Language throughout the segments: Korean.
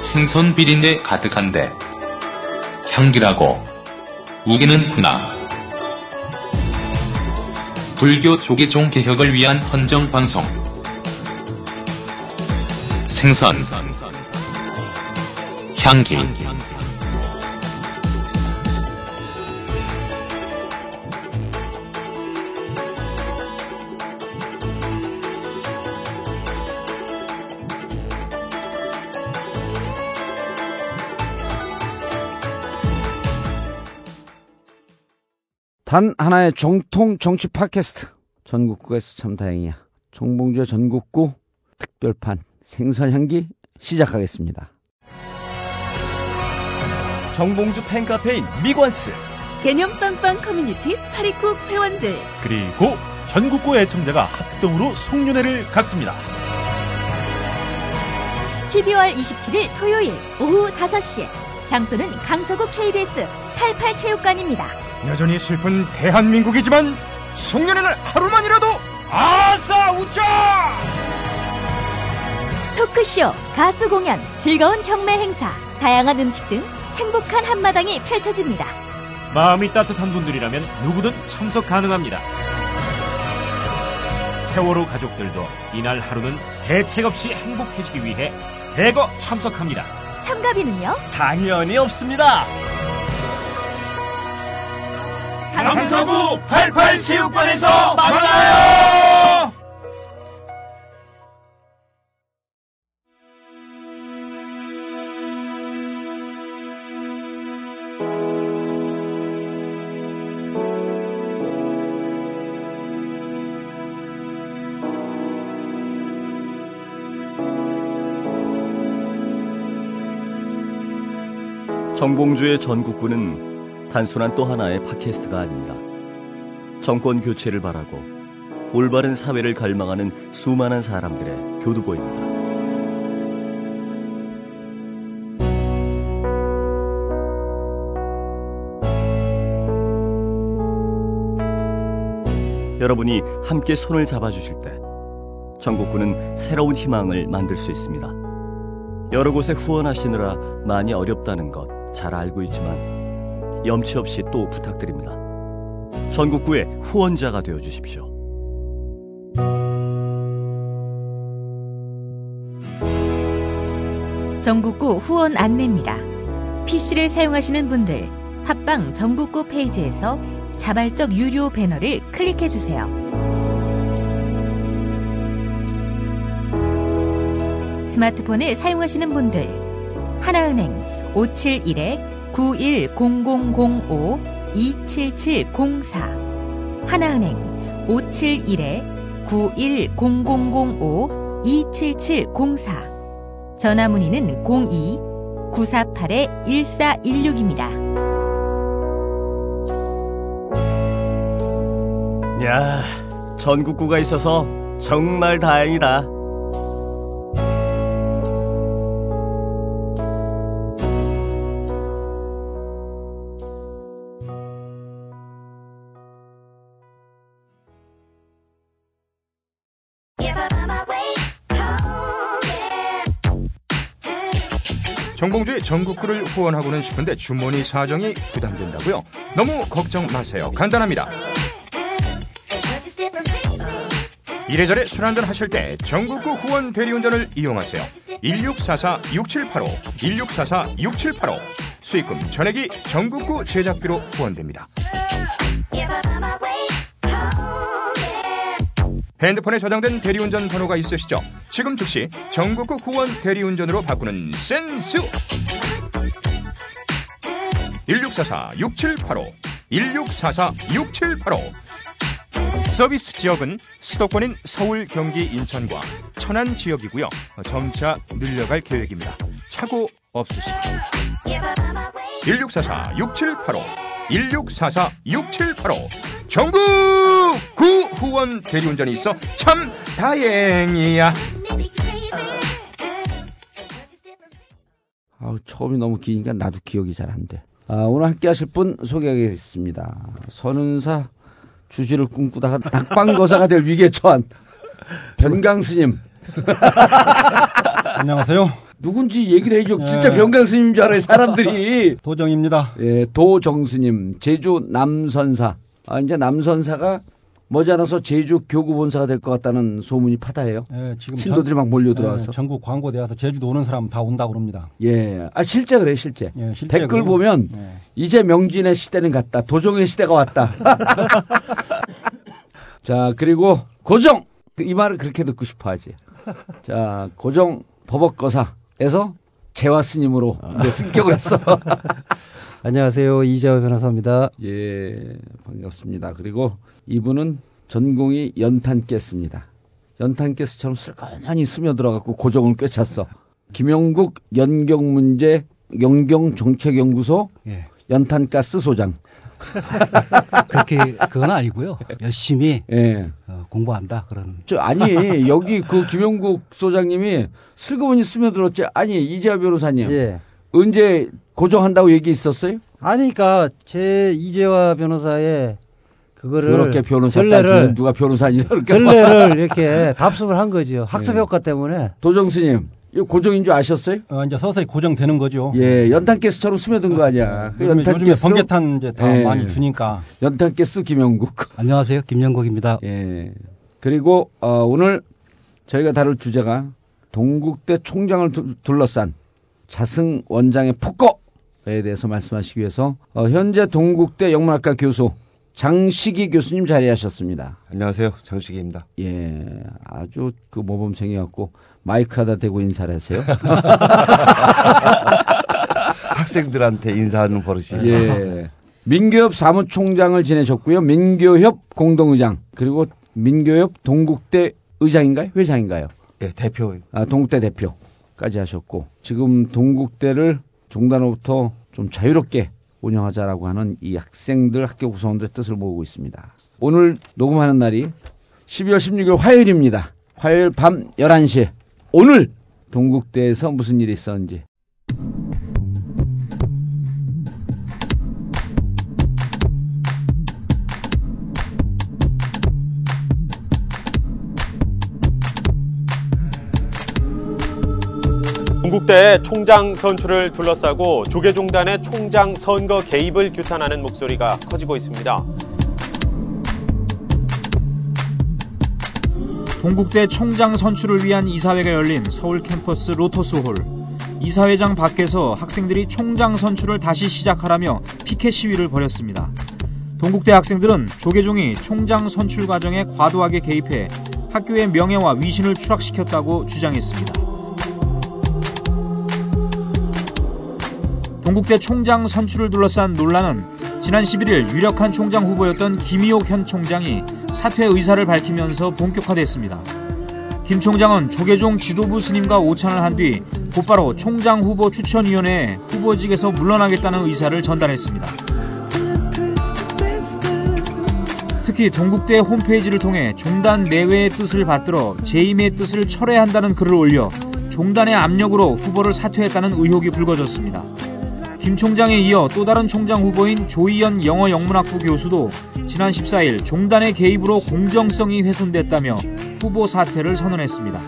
생선 비린내 가득한데 향기라고 우기는구나. 불교 조계종 개혁을 위한 헌정 방송. 생선. 향기 단 하나의 정통 정치 팟캐스트. 전국구에서 참 다행이야. 정봉주의 전국구 특별판 생선향기 시작하겠습니다. 정봉주 팬카페인 미권스 개념 빵빵 커뮤니티 82쿡 회원들 그리고 전국구 애청자가 합동으로 송년회를 갖습니다. 12월 27일 토요일 오후 5시에 장소는 강서구 KBS 88체육관입니다. 여전히 슬픈 대한민국이지만 송년회날 하루만이라도 아싸 웃자! 토크쇼, 가수 공연, 즐거운 경매 행사, 다양한 음식 등 행복한 한마당이 펼쳐집니다. 마음이 따뜻한 분들이라면 누구든 참석 가능합니다. 세월호 가족들도 이날 하루는 대책 없이 행복해지기 위해 대거 참석합니다. 참가비는요? 당연히 없습니다. 강서구 88체육관에서 만나요! 정봉주의 전국구는 단순한 또 하나의 팟캐스트가 아닙니다. 정권 교체를 바라고 올바른 사회를 갈망하는 수많은 사람들의 교두보입니다. 여러분이 함께 손을 잡아주실 때 전국구는 새로운 희망을 만들 수 있습니다. 여러 곳에 후원하시느라 많이 어렵다는 것 잘 알고 있지만 염치 없이 또 부탁드립니다. 전국구의 후원자가 되어 주십시오. 전국구 후원 안내입니다. PC를 사용하시는 분들, 팟빵 전국구 페이지에서 자발적 유료 배너를 클릭해 주세요. 스마트폰을 사용하시는 분들, 하나은행 571-910005-27704 하나은행 571-910005-27704 전화 문의는 02-948-1416입니다. 야, 전국구가 있어서 정말 다행이다. 정봉주의 전국구를 후원하고는 싶은데 주머니 사정이 부담된다고요? 너무 걱정 마세요. 간단합니다. 이래저래 술 한잔 하실 때 전국구 후원 대리운전을 이용하세요. 1644-6785, 1644-6785. 수익금 전액이 전국구 제작비로 후원됩니다. 핸드폰에 저장된 대리운전 번호가 있으시죠? 지금 즉시 전국구 후원 대리운전으로 바꾸는 센스! 1644-6785, 1644-6785. 서비스 지역은 수도권인 서울, 경기, 인천과 천안 지역이고요. 점차 늘려갈 계획입니다. 차고 없으시고 1644-6785 1644-6785 전국 구 후원 대리운전이 있어 참 다행이야. 아우, 처음이 너무 기니까 나도 기억이 잘 안 돼. 아, 오늘 함께 하실 분 소개하겠습니다. 선운사 주지를 꿈꾸다가 낙방거사가 될 위기에 처한 변강 스님. 안녕하세요. 누군지 얘기를 해줘. 진짜 예. 병강 스님인 줄 알아요, 사람들이. 도정입니다. 예, 도정 스님, 제주 남선사. 아, 이제 남선사가 머지않아서 제주 교구 본사가 될 것 같다는 소문이 파다해요. 예, 지금 신도들이 막 몰려 들어와서. 예, 전국 광고대 와서 제주도 오는 사람 다 온다고 그럽니다. 예. 아, 실제 그래, 실제. 예, 실제 댓글 그래요. 보면 예. 이제 명진의 시대는 갔다. 도종의 시대가 왔다. 자, 그리고 고정! 이 말을 그렇게 듣고 싶어 하지. 자, 고정 법업거사에서 재화 스님으로 이제 승격을 했어. 안녕하세요. 이재호 변호사입니다. 예, 반갑습니다. 그리고 이분은 전공이 연탄가스입니다. 연탄가스처럼 슬그머니 스며들어갖고 고정을 꿰찼어. 김영국 연경문제 연경정책연구소 예. 연탄가스 소장. 그렇게 그건 아니고요. 열심히 예. 어, 공부한다 그런. 저 아니 여기 그 김영국 소장님이 슬그머니 스며들었지. 아니 이재하 변호사님 예. 언제 고정한다고 얘기 있었어요? 아니, 그러니까 제 이재화 변호사의 그거를 그렇게 변호사 따지는 누가 변호사 아니라 그렇게 전례를 이렇게 답습을 한 거죠. 학습 효과 때문에. 도정스님 이거 고정인 줄 아셨어요? 어, 이제 서서히 고정되는 거죠. 예, 연탄가스처럼 스며든 거 아니야. 그 요즘에, 요즘에 연탄가스, 번개탄 이제 다 예. 많이 주니까 연탄가스 김영국. 안녕하세요. 김영국입니다. 예. 그리고 어, 오늘 저희가 다룰 주제가 동국대 총장을 둘- 둘러싼 자승 원장의 폭거에 대해서 말씀하시기 위해서 어, 현재 동국대 영문학과 교수 장식이 교수님 자리하셨습니다. 안녕하세요. 장식입니다. 예, 아주 그 모범생이 갖고 마이크 하다 대고 인사를 하세요. 학생들한테 인사하는 버릇이 있어요. 예. 민교협 사무총장을 지내셨고요. 민교협 공동의장 그리고 민교협 동국대 의장인가요? 회장인가요? 예, 대표. 아, 동국대 대표 까지 하셨고 지금 동국대를 종단으로부터 좀 자유롭게 운영하자라고 하는 이 학생들 학교 구성원들의 뜻을 모으고 있습니다. 오늘 녹음하는 날이 12월 16일 화요일입니다. 화요일 밤 11시 오늘 동국대에서 무슨 일이 있었는지 동국대 총장 선출을 둘러싸고 조계종단의 총장 선거 개입을 규탄하는 목소리가 커지고 있습니다. 동국대 총장 선출을 위한 이사회가 열린 서울 캠퍼스 로터스홀. 이사회장 밖에서 학생들이 총장 선출을 다시 시작하라며 피켓 시위를 벌였습니다. 동국대 학생들은 조계종이 총장 선출 과정에 과도하게 개입해 학교의 명예와 위신을 추락시켰다고 주장했습니다. 동국대 총장 선출을 둘러싼 논란은 지난 11일 유력한 총장 후보였던 김희옥 현 총장이 사퇴 의사를 밝히면서 본격화됐습니다. 김 총장은 조계종 지도부 스님과 오찬을 한 뒤 곧바로 총장 후보 추천위원회에 후보직에서 물러나겠다는 의사를 전달했습니다. 특히 동국대 홈페이지를 통해 종단 내외의 뜻을 받들어 재임의 뜻을 철회한다는 글을 올려 종단의 압력으로 후보를 사퇴했다는 의혹이 불거졌습니다. 김 총장에 이어 또 다른 총장 후보인 조희연 영어 영문학부 교수도 지난 14일 종단의 개입으로 공정성이 훼손됐다며 후보 사퇴를 선언했습니다.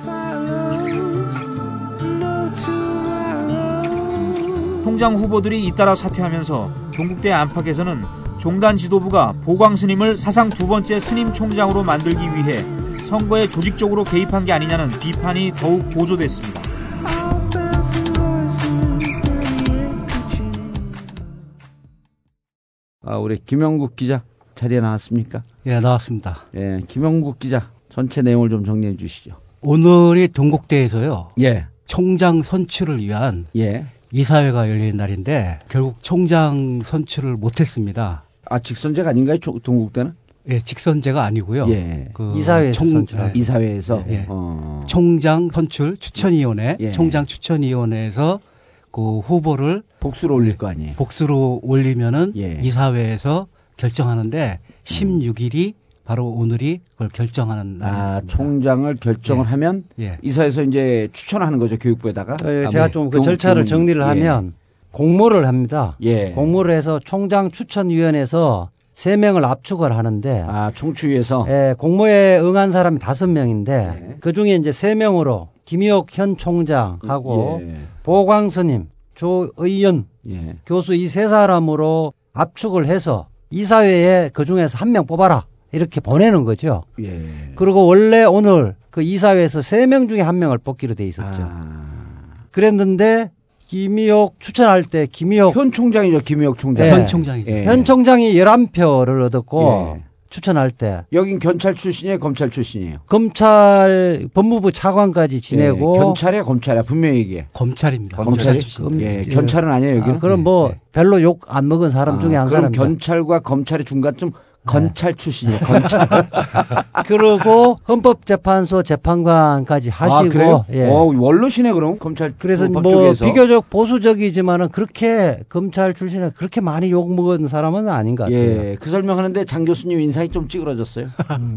총장 후보들이 잇따라 사퇴하면서 동국대 안팎에서는 종단 지도부가 보광 스님을 사상 두 번째 스님 총장으로 만들기 위해 선거에 조직적으로 개입한 게 아니냐는 비판이 더욱 고조됐습니다. 아, 우리 김영국 기자 자리에 나왔습니까? 예, 나왔습니다. 예, 김영국 기자 전체 내용을 좀 정리해 주시죠. 오늘이 동국대에서요. 예, 총장 선출을 위한 예. 이사회가 열린 날인데 결국 총장 선출을 못했습니다. 아, 직선제가 아닌가요? 조- 동국대는? 예, 직선제가 아니고요. 예. 그 이사회에서 총- 선출하고. 예, 이사회에서 예. 어. 총장 선출 추천위원회, 예. 총장 추천위원회에서 그 후보를 복수로 올릴 거 아니에요. 복수로 올리면은 예. 이사회에서 결정하는데 16일이 바로 오늘이 그걸 결정하는 아, 날입니다. 총장을 결정을 하면 예. 이사에서 이제 추천하는 거죠 교육부에다가. 어, 아, 제가 뭐, 좀그 교육- 절차를 정리를 예. 하면 공모를 합니다. 예. 공모를 해서 총장 추천위원회에서 세 명을 압축을 하는데 아, 총추위에서 예, 공모에 응한 사람이 다섯 명인데 네. 그 중에 이제 세 명으로 김희옥 현 총장하고 예. 보광스님, 조의연 예. 교수 이 세 사람으로 압축을 해서 이사회에 그 중에서 한 명 뽑아라 이렇게 보내는 거죠. 예. 그리고 원래 오늘 그 이사회에서 세 명 중에 한 명을 뽑기로 돼 있었죠. 아. 그랬는데 김희옥 추천할 때 김희옥 현 총장이죠, 김희옥 총장. 네. 현 총장이죠. 예. 현 총장이 11표를 얻었고 예. 추천할 때 여긴 견찰 출신이에요, 검찰 출신이에요. 검찰 법무부 차관까지 지내고 예, 견찰이야, 검찰이야, 분명히 얘기해. 검찰입니다. 검찰이? 출신. 예, 견찰은 아니에요, 여기는. 아, 그럼 뭐 별로 욕 안 먹은 사람 중에 아, 한 그럼 사람. 견찰과 검찰의 중간쯤 건찰 출신이에요. 건찰. 그리고 헌법재판소 재판관까지 하시고 아, 그래요? 예. 어, 원로시네 그럼 검찰 그래서 법뭐 쪽에서. 비교적 보수적이지만은 그렇게 검찰 출신에 그렇게 많이 욕 먹은 사람은 아닌 것 같아요. 예, 그 설명하는데 장 교수님 인상이 좀 찌그러졌어요.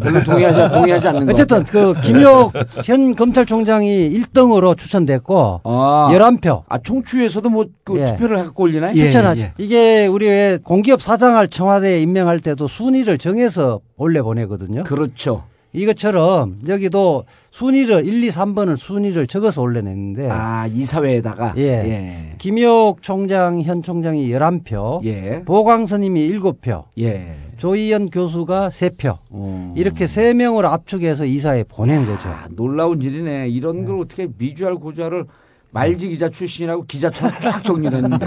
별로 동의하지, 동의하지 않는 거. 어쨌든 그 김효 현 검찰총장이 1등으로 추천됐고 아, 11표 아 총추위에서도 뭐그 예. 투표를 해갖고 올리나요? 예, 추천하죠. 예. 이게 우리 왜 공기업 사장을 청와대에 임명할 때도 순 위를 정해서 올려 보내거든요. 그렇죠. 이것처럼 여기도 순위를 1, 2, 3번을 순위를 적어서 올려냈는데 아 이사회에다가 예. 예, 김효 총장 현 총장이 11표, 예, 보광스님이 7표, 예. 조희연 교수가 3표. 어. 이렇게 세 명을 압축해서 이사에 보낸 거죠. 아, 놀라운 일이네. 이런 걸 어떻게 미주알 고주알을 말지 기자 출신이라고 기자처럼 쫙 정리했는데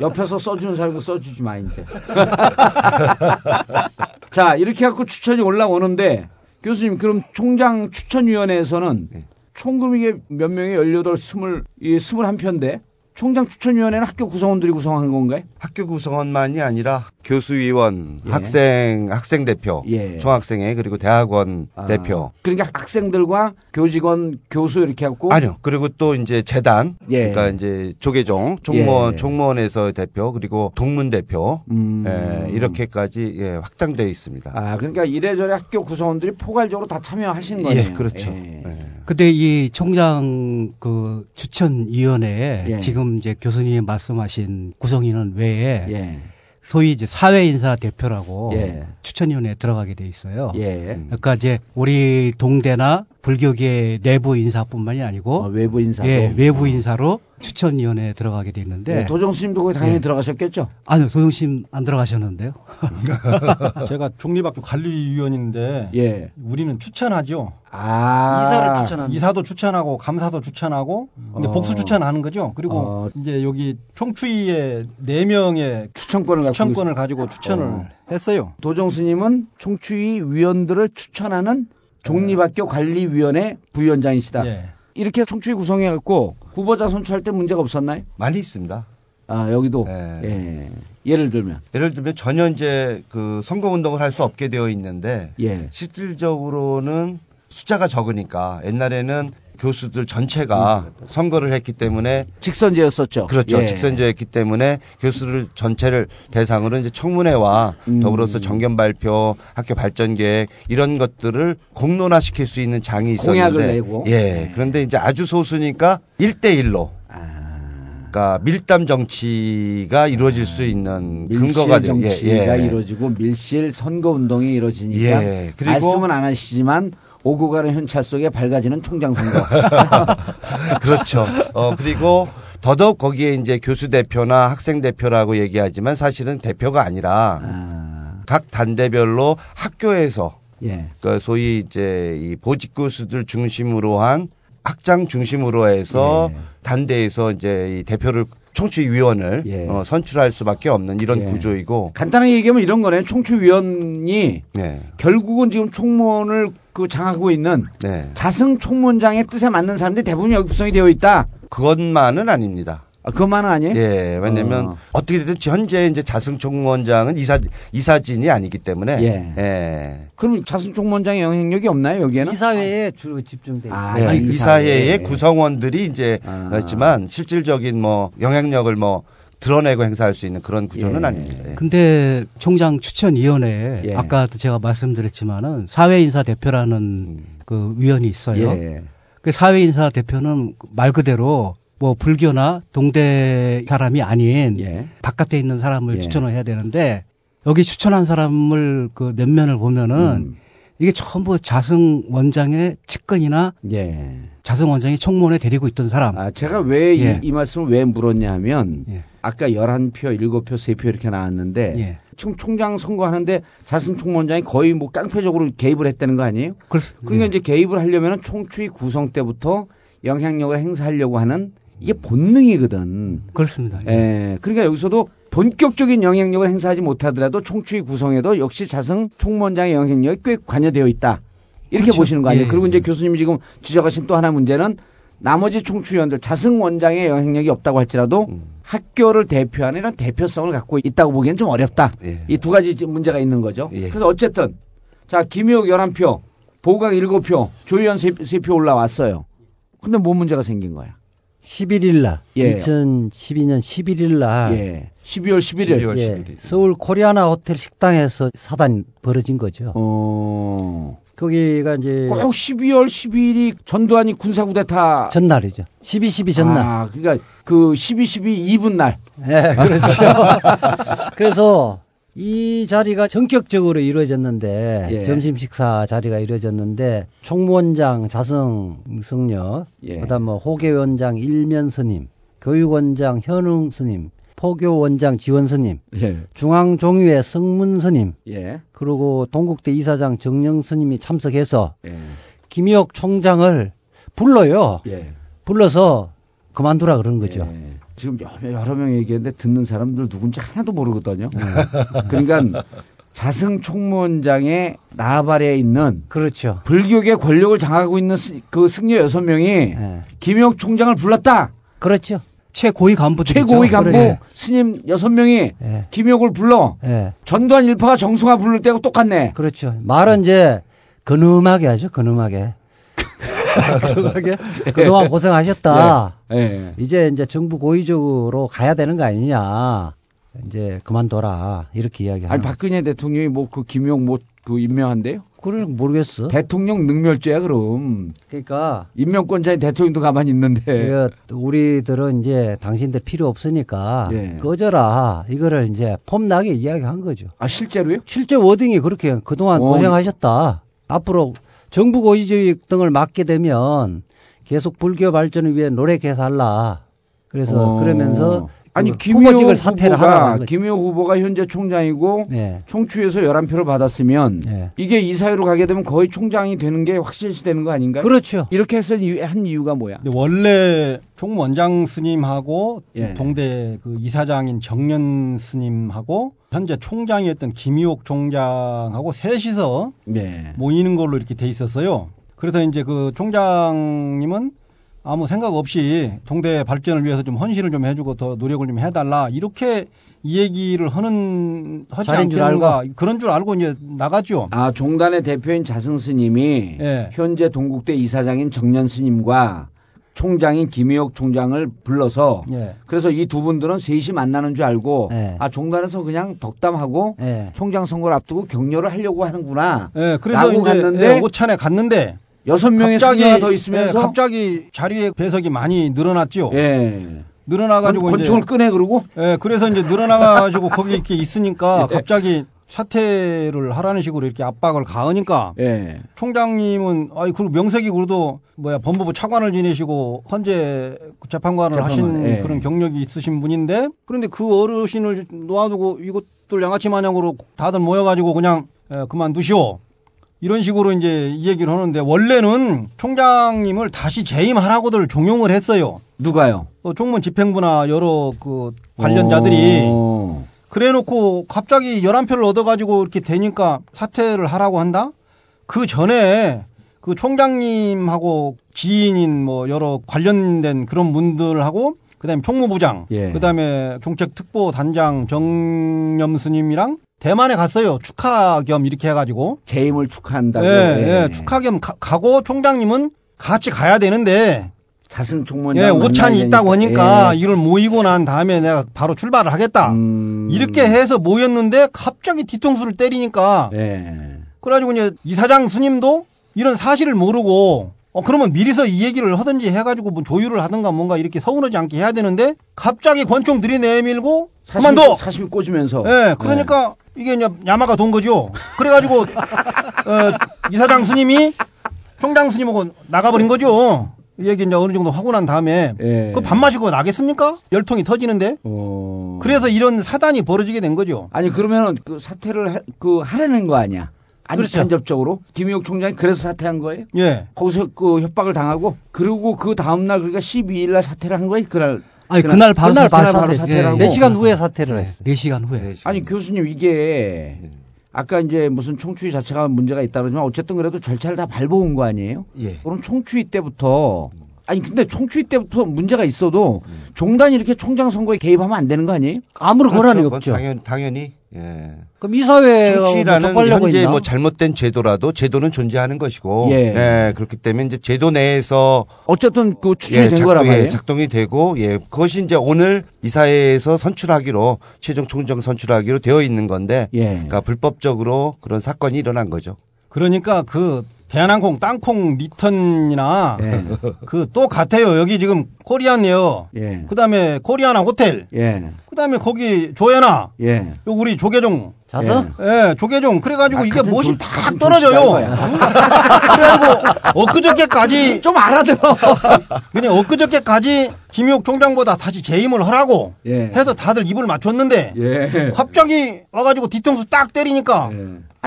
옆에서 써주는 사람은 써주지 마 이제. 자 이렇게 갖고 추천이 올라오는데 교수님 그럼 총장 추천위원회에서는 총 그럼 이게 몇 명이 열여덟 스물 이 스물한 표인데 총장 추천위원회는 학교 구성원들이 구성한 건가요? 학교 구성원만이 아니라 교수위원, 예. 학생 학생 대표, 예. 중학생회 그리고 대학원 아, 대표. 그러니까 학생들과 교직원, 교수 이렇게 갖고 아니요. 그리고 또 이제 재단, 예. 그러니까 이제 조계종, 총무원, 예. 총무원에서 대표, 그리고 동문 대표, 음. 예, 이렇게까지 예, 확장되어 있습니다. 아, 그러니까 이래저래 학교 구성원들이 포괄적으로 다 참여하신 거네요. 예, 그렇죠. 예. 예. 근데 이 총장 그 추천위원회에 예. 지금 이제 교수님이 말씀하신 구성인은 외에 예. 소위 이제 사회인사 대표라고 예. 추천위원회에 들어가게 돼 있어요. 예. 그러니까 이제 우리 동대나 불교계 내부 인사뿐만이 아니고 어, 외부 인사도. 예, 외부 인사로 추천위원회에 들어가게 돼 있는데 네, 도정 스님도 거기 당연히 예. 들어가셨겠죠? 아니요 도정심 안 들어가셨는데요. 제가 종립학교 관리위원인데 예. 우리는 추천하죠. 아. 이사를 추천합니다. 이사도 추천하고 감사도 추천하고 근데 어. 복수 추천하는 거죠. 그리고 어. 이제 여기 총추위에 네 명의 추천권을 추천권을 가지고 추천을 어. 했어요. 도정 스님은 총추위 위원들을 추천하는 종립학교 관리위원회 부위원장이시다. 예. 이렇게 총추위 구성해갖고 후보자 선출할 때 문제가 없었나요? 많이 있습니다. 아 여기도 예. 예. 예를 들면 예를 들면 전혀 이제 그 선거 운동을 할 수 없게 되어 있는데 예. 실질적으로는 숫자가 적으니까 옛날에는 교수들 전체가 선거를 했기 때문에 직선제였었죠. 그렇죠. 예. 직선제였기 때문에 교수를 전체를 대상으로 이제 청문회와 음. 더불어서 정견 발표, 학교 발전 계획 이런 것들을 공론화 시킬 수 있는 장이 있었는데 공약을 내고. 예. 네. 그런데 이제 아주 소수니까 1대 1로 아. 그러니까 밀담 정치가 이루어질 수 있는 근거가 돼요. 예, 정치가 예. 이루어지고 밀실 선거 운동이 이루어지니까 예, 그리고- 말씀은 안 하시지만 오고 가는 현찰 속에 밝아지는 총장 선거. 그렇죠. 어, 그리고 더더욱 거기에 이제 교수 대표나 학생 대표라고 얘기하지만 사실은 대표가 아니라 아, 각 단대별로 학교에서 예. 그 소위 이제 이 보직 교수들 중심으로 한 학장 중심으로 해서 예. 단대에서 이제 이 대표를 총추위원을 예. 어, 선출할 수밖에 없는 이런 예. 구조이고 간단하게 얘기하면 이런 거네. 총추위원이 네. 결국은 지금 총무원을 그 장하고 있는 네. 자승 총무원장의 뜻에 맞는 사람들이 대부분 여기 구성이 되어 있다. 그것만은 아닙니다. 아, 그것만은 아니에요? 예, 왜냐면 어. 어. 떻게 되든 현재 이제 자승 총무원장은 이사 이사진이 아니기 때문에 예. 예. 그럼 자승 총무원장의 영향력이 없나요 여기에는? 이사회에 주로 집중돼. 아, 네, 이사회의 이사회. 구성원들이 이제 아. 했지만 실질적인 뭐 영향력을 뭐 드러내고 행사할 수 있는 그런 구조는 예. 아닙니다. 예. 근데 총장 추천위원회에 예. 아까도 제가 말씀드렸지만은 사회인사 대표라는 그 위원이 있어요. 예. 그 사회인사 대표는 말 그대로 뭐 불교나 동대 사람이 아닌 예. 바깥에 있는 사람을 예. 추천을 해야 되는데 여기 추천한 사람을 그 몇 면을 보면은 음. 이게 전부 자승 원장의 측근이나 예. 자승 원장이 총무원에 데리고 있던 사람. 아, 제가 왜이 예. 말씀을 왜 물었냐 하면 예. 아까 11표, 7표, 3표 이렇게 나왔는데 예. 지금 총장 선거하는데 자승 총무원장이 거의 뭐 깡패적으로 개입을 했다는 거 아니에요? 그렇습- 그러니까 예. 이제 개입을 하려면 총추위 구성 때부터 영향력을 행사하려고 하는 이게 본능이거든. 그렇습니다. 예. 예. 그러니까 여기서도 본격적인 영향력을 행사하지 못하더라도 총추위 구성에도 역시 자승 총무원장의 영향력이 꽤 관여되어 있다. 이렇게 그렇죠. 보시는 거 아니에요? 예, 그리고 이제 교수님이 지금 지적하신 또 하나 문제는 나머지 총추위원들 자승 원장의 영향력이 없다고 할지라도 음. 학교를 대표하는 이런 대표성을 갖고 있다고 보기엔 좀 어렵다. 예. 이두 가지 문제가 있는 거죠. 예. 그래서 어쨌든 자 김효욱 11표, 보강 7표, 조희연 3표 올라왔어요. 근데 뭔 문제가 생긴 거야? 11일 날, 예. 2012년 11일 날, 예. 12월 11일. 예, 서울 코리아나 호텔 식당에서 사단이 벌어진 거죠. 어. 거기가 이제 꼭 12월 12일이 전두환이 군사 구데타 전날이죠. 12, 12 전날. 아, 그러니까 그 12, 12 2분 날. 예, 그렇죠. 그래서 이 자리가 전격적으로 이루어졌는데 예. 점심 식사 자리가 이루어졌는데 총무원장 자성 승려, 예. 그다음 뭐 호계원장 일면 스님, 교육원장 현웅 스님, 포교원장 지원 스님, 예. 중앙종의회 성문 스님, 예. 그리고 동국대 이사장 정영 스님이 참석해서 예. 김희옥 총장을 불러요. 예. 불러서 그만두라 그러는 거죠. 예. 지금 여러, 여러 명 얘기했는데 듣는 사람들 누군지 하나도 모르거든요. 그러니까 자승 총무원장의 나발에 있는 그렇죠. 불교계 권력을 장악하고 있는 스- 그 승려 여섯 명이 예. 김영욱 총장을 불렀다. 그렇죠. 최고위 간부들 최고위 간부 그래. 스님 여섯 명이 예. 김영욱을 불러. 예. 전두환 일파가 정승화 부를 때하고 똑같네. 그렇죠. 말은 이제 근엄하게 하죠. 근엄하게. 근엄하게. 그동안 고생하셨다. 예. 이제 이제 정부 고의적으로 가야 되는 거 아니냐. 이제 그만둬라. 이렇게 이야기하는. 아니 박근혜 대통령이 뭐 그 김용 뭐그 임명한대요? 그걸 모르겠어. 대통령 능멸죄야 그럼. 그러니까 임명권자인 대통령도 가만히 있는데. 우리들은 이제 당신들 필요 없으니까 예. 꺼져라. 이거를 이제 폼나게 이야기한 거죠. 아 실제로요? 실제 워딩이 그렇게 그동안 어. 고생하셨다. 앞으로 정부 고의주의 등을 막게 되면 계속 불교 발전을 위해 노력해살라. 그래서 어. 그러면서 아니 그 김효 후보직을 사퇴를 후보가. 김효 후보가 현재 총장이고 네. 총추에서 11표를 받았으면 네. 이게 이사회로 가게 되면 거의 총장이 되는 게 확실시 되는 거 아닌가요? 그렇죠. 이렇게 해서 이유- 한 이유가 뭐야? 근데 원래 총무원장 스님하고 예. 동대 그 이사장인 정년 스님하고 현재 총장이었던 김희옥 총장하고 셋이서 네. 모이는 걸로 이렇게 돼 있었어요. 그래서 이제 그 총장님은 아무 생각 없이 동대 발전을 위해서 좀 헌신을 좀 해주고 더 노력을 좀 해달라 이렇게 이 얘기를 하는 하지 않겠는가 그런 줄 알고 이제 나갔죠. 아 종단의 대표인 자승 스님이 예. 현재 동국대 이사장인 정년 스님과 총장인 김희옥 총장을 불러서 예. 그래서 이 두 분들은 셋이 만나는 줄 알고 예. 아 종단에서 그냥 덕담하고 예. 총장 선거를 앞두고 격려를 하려고 하는구나. 예, 그래서 이제 갔는데 예, 오찬에 갔는데 여섯 명의 승려가 더 있으면서 예, 갑자기 자리에 배석이 많이 늘어났죠. 예. 늘어나가지고 권- 권총을 끄내 그러고 예, 그래서 이제 늘어나가지고 거기 이렇게 있으니까 예. 갑자기 사퇴를 하라는 식으로 이렇게 압박을 가하니까 예. 총장님은 아이 그리고 명색이 그래도 뭐야 법무부 차관을 지내시고 헌재 재판관을 재판관, 하신 예. 그런 경력이 있으신 분인데 그런데 그 어르신을 놓아두고 이것들 양아치 마냥으로 다들 모여가지고 그냥 예, 그만두시오. 이런 식으로 이제 이 얘기를 하는데 원래는 총장님을 다시 재임하라고들 종용을 했어요. 누가요? 어, 총무 집행부나 여러 그 관련자들이 어. 그래 놓고 갑자기 11표를 얻어가지고 이렇게 되니까 사퇴를 하라고 한다? 그 전에 그 총장님하고 지인인 뭐 여러 관련된 그런 분들하고 그다음에 총무부장, 예. 그다음에 정책특보 단장 정념 스님이랑 대만에 갔어요. 축하 겸 이렇게 해가지고. 재임을 축하한다고. 예, 예, 축하 겸 가, 가고 총장님은 같이 가야 되는데 자승 총무장 예, 오찬이 있다고 하니까 이걸 모이고 난 다음에 내가 바로 출발을 하겠다. 음. 이렇게 해서 모였는데 갑자기 뒤통수를 때리니까 예. 그래가지고 이제 이사장 스님도 이런 사실을 모르고 어 그러면 미리서 이 얘기를 하든지 해가지고 뭐 조율을 하든가 뭔가 이렇게 서운하지 않게 해야 되는데 갑자기 권총 들이내밀고 그만둬. 사심이 꽂으면서. 예, 그러니까 이게 이제 야마가 돈 거죠. 그래가지고 어, 이사장 스님이 총장 스님하고 나가버린 거죠. 얘기 이제 어느 정도 하고 난 다음에 예. 그밥 마시고 나겠습니까? 열통이 터지는데. 어. 그래서 이런 사단이 벌어지게 된 거죠. 아니 그러면은 그 사퇴를 하, 그 하라는 거 아니야? 아니 그렇죠. 간접적으로 김희옥 총장이 그래서 사퇴한 거예요? 예. 거기서 그 협박을 당하고 그리고 그 다음 날 그러니까 12일 날 사퇴를 한 거예요? 그날 아니 그날 바로 그날 사퇴, 바로 사퇴를 하고 네 시간 후에 사퇴를 했어요. 4시간 후에. 아니 교수님 이게 아까 이제 무슨 총추위 자체가 문제가 있다 그러지만 어쨌든 그래도 절차를 다 밟아온 거 아니에요? 예. 그럼 총추위 때부터 아니 근데 총추위 때부터 문제가 있어도 종단이 이렇게 총장 선거에 개입하면 안 되는 거 아니에요? 아무런 그렇죠. 권한이 없죠. 당연, 당연히. 예. 그럼 이사회가 뭐 정치라는 쪽팔려고 현재 있나? 뭐 잘못된 제도라도 제도는 존재하는 것이고 예. 예, 그렇기 때문에 이제 제도 내에서 어쨌든 그 추천이 예, 된 작동, 거란 예, 말이에요. 작동이 되고 예 그것이 이제 오늘 이사회에서 선출하기로 최종 총정 선출하기로 되어 있는 건데 예. 그러니까 불법적으로 그런 사건이 일어난 거죠. 그러니까 그 대한항공 땅콩 리턴이나 예. 그또 같아요. 여기 지금 코리안 에요. 예. 그다음에 코리아나 호텔. 예. 그다음에 거기 조연아. 예. 요 우리 조계종. 자서? 예, 조계종. 그래가지고 아, 이게 못이 조- 다 떨어져요. 그래가지고 엊그저께까지 좀 알아들어. 그냥 엊그저께까지 김희옥 총장보다 다시 재임을 하라고 예. 해서 다들 입을 맞췄는데 예. 갑자기 와가지고 뒤통수 딱 때리니까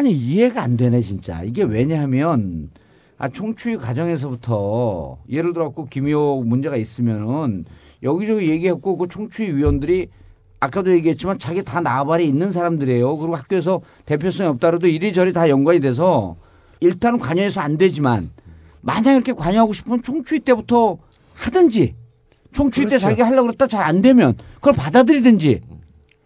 아니 이해가 안 되네 진짜. 이게 왜냐하면 아 총추위 과정에서부터 예를 들어갖고 김효 문제가 있으면은 여기저기 얘기했고 그 총추위 위원들이 아까도 얘기했지만 자기 다 나발이 있는 사람들이에요. 그리고 학교에서 대표성이 없다라도 이리저리 다 연관이 돼서 일단은 관여해서 안 되지만 만약 이렇게 관여하고 싶으면 총추위 때부터 하든지 총추위 때 그렇죠. 자기가 하려고 그랬다 잘 안 되면 그걸 받아들이든지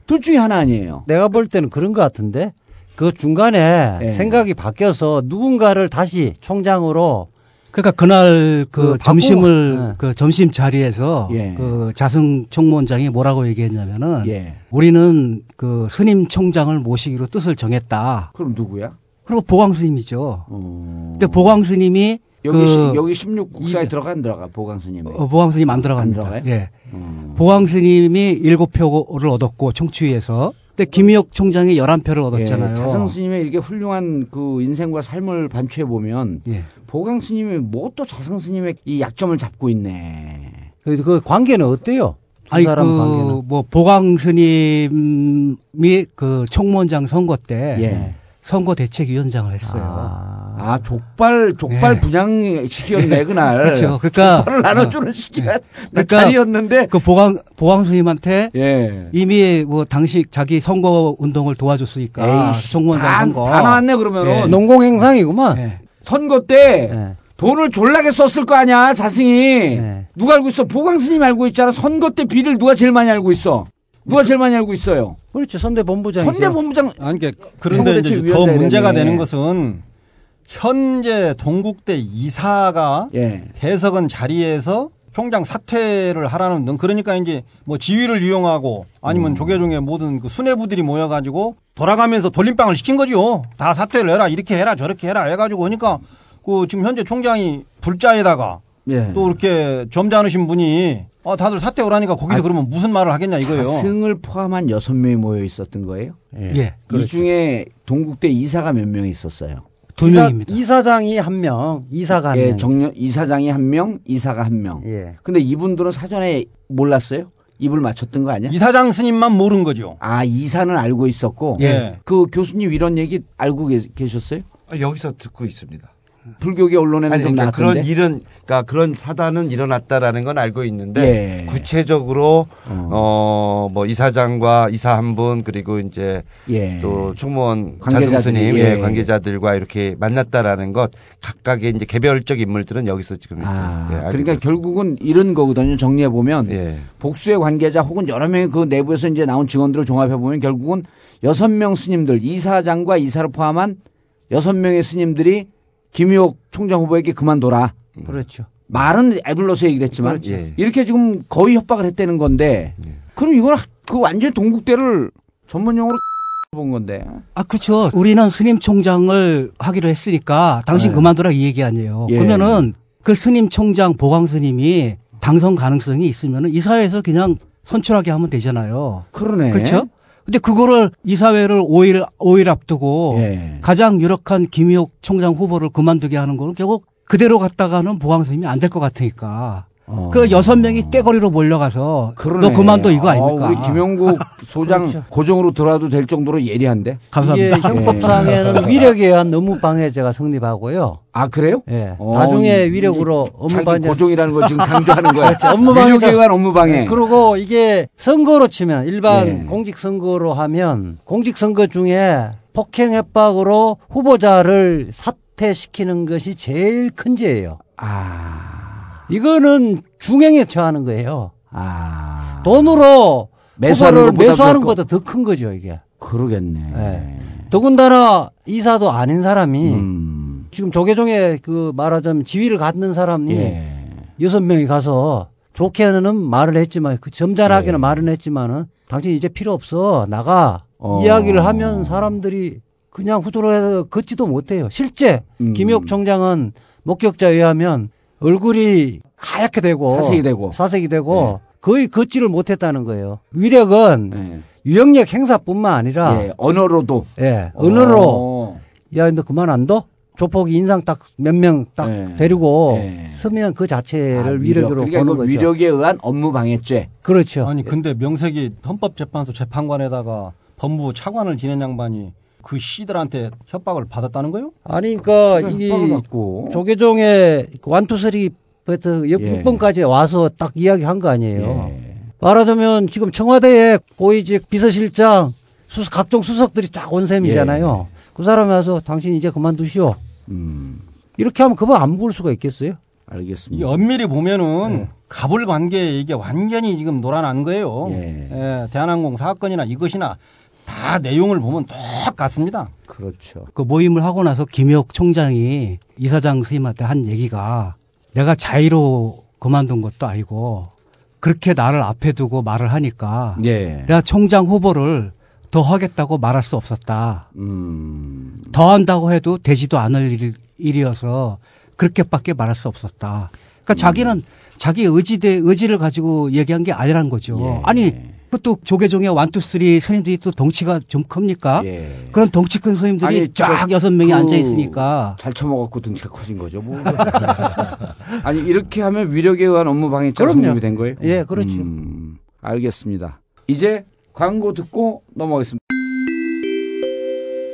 둘 중에 하나 아니에요. 내가 볼 때는 그런 것 같은데 그 중간에 예. 생각이 바뀌어서 누군가를 다시 총장으로 그러니까 그날 그, 그 점심을 바꾸고, 예. 그 점심 자리에서 예. 그 자승 총무원장이 뭐라고 얘기했냐면은 예. 우리는 그 스님 총장을 모시기로 뜻을 정했다. 그럼 누구야? 그리고 보광 스님이죠. 어. 근데 보광 스님이 여기 그 시- 여기 16 국사에 들어가 안 들어가 보강 스님이. 어, 보광 스님 안 들어갑니다. 들어가요? 예. 음. 보광 스님이 일곱 표를 얻었고 총추위에서 근데 김희옥 총장이 11표를 얻었잖아요. 예, 자성 스님의 이렇게 훌륭한 그 인생과 삶을 반추해 보면 예. 보강 스님이 뭐 또 자성 스님의 이 약점을 잡고 있네. 그, 그 관계는 어때요? 두 아니 사람 관계는. 그뭐 보광 스님이 그 총무원장 선거 때 예. 선거 대책위원장을 했어요. 아 족발 족발 네. 분양 시기였네 그날. 그렇죠. 그러니까 족발을 나눠주는 시기가 그러니까 자리였는데. 그 보광 보광 스님한테 예. 이미 뭐 당시 자기 선거 운동을 도와줬으니까 총무원장 다, 선거 다 나왔네 그러면은 예. 농공행상이구만. 예. 선거 때 예. 돈을 졸라게 썼을 거 아니야 자승이. 네. 누가 알고 있어? 보강 스님 알고 있잖아. 선거 때 비리를 누가 제일 많이 알고 있어? 누가 제일 많이 알고 있어요? 그렇죠. 선대 본부장이죠. 선대 본부장 아니, 그러니까 그런데 이제 더 문제가 되네. 되는 것은 현재 동국대 이사가 예. 해석은 자리에서 총장 사퇴를 하라는 등 그러니까 이제 뭐 지위를 이용하고 아니면 음. 조계종의 모든 그 수뇌부들이 모여가지고 돌아가면서 돌림방을 시킨 거죠. 다 사퇴를 해라 이렇게 해라 저렇게 해라 해가지고 하니까 그 지금 현재 총장이 불자에다가 예. 또 이렇게 점잖으신 분이 아 다들 사퇴 오라니까 거기서 아, 그러면 무슨 말을 하겠냐 이거예요. 자승을 포함한 여섯 명이 모여 있었던 거예요? 예. 이 중에 동국대 이사가 몇 명 있었어요? 두 이사- 명입니다. 이사장이 한 명, 이사가 한 예, 명. 정년 이사장이 한 명, 이사가 한 명. 예. 근데 이분들은 사전에 몰랐어요? 입을 맞췄던 거 아니야? 이사장 스님만 모른 거죠. 아 이사는 알고 있었고 예. 그 교수님 이런 얘기 알고 계- 계셨어요? 아, 여기서 듣고 있습니다. 불교계 언론에는 아니, 좀 그러니까 나왔던데. 그런 일은 그러니까 그런 사단은 일어났다라는 건 알고 있는데 예. 구체적으로 어뭐 이사장과 이사 한 분 그리고 이제 예. 또 총무원 관계자들이, 자승 스님 예. 예. 관계자들과 이렇게 만났다라는 것 각각의 이제 개별적 인물들은 여기서 지금 이제 아, 예, 그러니까 됐습니다. 결국은 이런 거거든요. 정리해 보면 예. 복수의 관계자 혹은 여러 명의 그 내부에서 이제 나온 직원들을 종합해 보면 결국은 여섯 명 스님들 이사장과 이사를 포함한 여섯 명의 스님들이 김희옥 총장 후보에게 그만둬라. 그렇죠. 말은 애둘러서 얘기를 했지만 그렇죠. 예. 이렇게 지금 거의 협박을 했다는 건데 그럼 이건 그 완전 동국대를 전문 용어로 본 건데. 아, 그렇죠. 우리는 스님 총장을 하기로 했으니까 당신 네. 그만두라 이 얘기 아니에요. 예. 그러면은 그 스님 총장 보광 스님이 당선 가능성이 있으면은 이 사회에서 그냥 선출하게 하면 되잖아요. 그러네. 그렇죠? 근데 그거를 이사회를 5일 5일 앞두고 예. 가장 유력한 김희옥 총장 후보를 그만두게 하는 거는 결국 그대로 갔다가는 보강 선생님이 안 될 것 같으니까 어. 그 여섯 명이 떼거리로 몰려가서 그러네. 너 그만둬 이거 아, 아닙니까? 우리 김영국 소장 그렇죠. 고정으로 들어와도 될 정도로 예리한데. 감사합니다. 이게 형법상에는 위력에 의한 업무 방해죄가 성립하고요. 아 그래요? 예. 어, 나중에 이- 위력으로 이- 업무 방해 고정이라는 걸 지금 강조하는 거야. 그렇죠. 업무 방해 위력에 의한 업무 방해. 네, 그리고 이게 선거로 치면 일반 예. 공직 선거로 하면 공직 선거 중에 폭행 협박으로 후보자를 사퇴시키는 것이 제일 큰 죄예요. 아. 이거는 중형에 처하는 거예요. 아. 돈으로 매수하는 매수하는 더 것보다 더 큰 거죠, 이게. 그러겠네. 예. 더군다나 이사도 아닌 사람이 음. 지금 조계종에 그 말하자면 지위를 갖는 사람이 예. 여섯 명이 가서 좋게는 말을 했지만 그 점잖하게는 예. 말은 했지만은 당신 이제 필요 없어 나가 어. 이야기를 하면 사람들이 그냥 후들어 걷지도 못해요. 실제 음. 김혁 총장은 목격자에 의하면 얼굴이 하얗게 되고 사색이 되고. 사색이 되고 거의 걷지를 못했다는 거예요. 위력은 예. 유형력 행사뿐만 아니라 예. 언어로도. 예, 언어로 어. 야, 너 그만 안 둬? 조폭이 인상 딱 몇 명딱 예. 데리고 예. 서면 그 자체를 아, 위력으로 그러니까 보는 이거 거죠. 위력에 의한 업무 방해죄. 그렇죠. 아니 근데 명색이 헌법재판소 재판관에다가 법무부 차관을 지낸 양반이 그 씨들한테 협박을 받았다는 거요? 아니 그러니까 협박을 이 받고. 조계종의 완투쓰리부터 예. 6번까지 와서 딱 이야기한 거 아니에요. 예. 말하자면 지금 청와대에 고위직 비서실장 수석 각종 수석들이 쫙 온 셈이잖아요. 그 사람이 와서 당신 이제 그만두시오. 음. 이렇게 하면 그거 안 볼 수가 있겠어요? 이 알겠습니다. 엄밀히 보면은 네. 갑을 관계 이게 완전히 지금 놀아난 거예요. 예. 예, 대한항공 사건이나 이것이나 다 내용을 보면 똑같습니다. 그렇죠. 그 모임을 하고 나서 김혁 총장이 이사장 스님한테 한 얘기가 내가 자의로 그만둔 것도 아니고 그렇게 나를 앞에 두고 말을 하니까 예. 내가 총장 후보를 더 하겠다고 말할 수 없었다. 음. 더 한다고 해도 되지도 않을 일, 일이어서 그렇게밖에 말할 수 없었다. 그러니까 음. 자기는 자기 의지대 의지를 가지고 얘기한 게 아니라는 거죠. 예. 아니 그것도 조계종의 원투쓰리 스님들이 또 덩치가 좀 큽니까? 예. 그런 덩치 큰 스님들이 아니, 저- 쫙 여섯 명이 그- 앉아 있으니까 잘 처먹었고 등치가 커진 거죠. 뭐. 아니 이렇게 하면 위력에 의한 업무 그럼요. 성립이 된 거예요? 예, 그렇죠. 음, 알겠습니다. 이제 광고 듣고 넘어가겠습니다.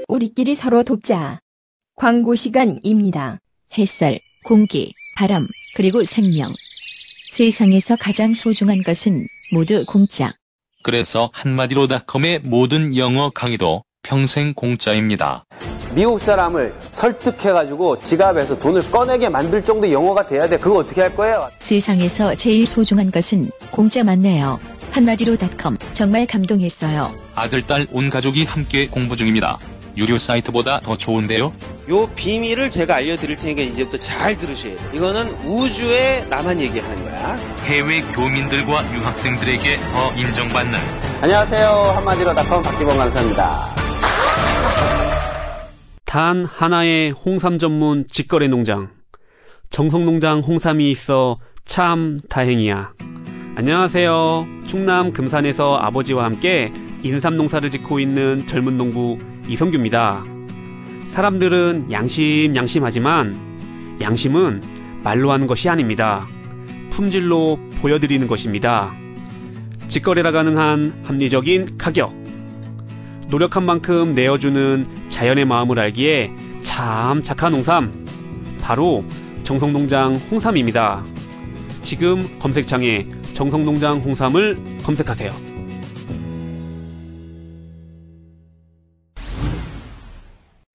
우리끼리 서로 돕자. 광고 시간입니다. 햇살, 공기, 바람, 그리고 생명. 세상에서 가장 소중한 것은 모두 공짜. 그래서 한마디로 닷컴의 모든 영어 강의도 평생 공짜입니다. 미국 사람을 설득해가지고 지갑에서 돈을 꺼내게 만들 정도 영어가 돼야 돼. 그거 어떻게 할 거예요? 세상에서 제일 소중한 것은 공짜 맞네요. 한마디로 닷컴 정말 감동했어요. 아들, 딸, 온 가족이 함께 공부 중입니다. 유료 사이트보다 더 좋은데요? 요 비밀을 제가 알려드릴 테니까 이제부터 잘 들으셔야 돼. 이거는 우주에 나만 얘기하는 거야. 해외 교민들과 유학생들에게 더 인정받는 안녕하세요. 한마디로 닷컴 박기범 강사입니다. 단 하나의 홍삼 전문 직거래 농장. 정성 농장 홍삼이 있어 참 다행이야. 안녕하세요. 충남 금산에서 아버지와 함께 인삼 농사를 짓고 있는 젊은 농부 이성규입니다. 사람들은 양심 양심하지만 양심은 말로 하는 것이 아닙니다. 품질로 보여드리는 것입니다. 직거래라 가능한 합리적인 가격. 노력한 만큼 내어주는 자연의 마음을 알기에 참 착한 홍삼. 바로 정성농장 홍삼입니다. 지금 검색창에 정성농장 홍삼을 검색하세요.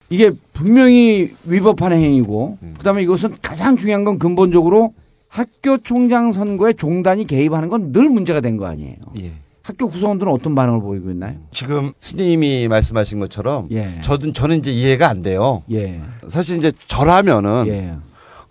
이게 분명히 위법한 행위고, 그다음에 이것은 가장 중요한 건 근본적으로 학교 총장 선거에 종단이 개입하는 건 늘 문제가 된 거 아니에요. 예. 학교 구성원들은 어떤 반응을 보이고 있나요? 지금 스님이 말씀하신 것처럼 예. 저도 저는 이제 이해가 안 돼요. 예. 사실 이제 저라면은 예.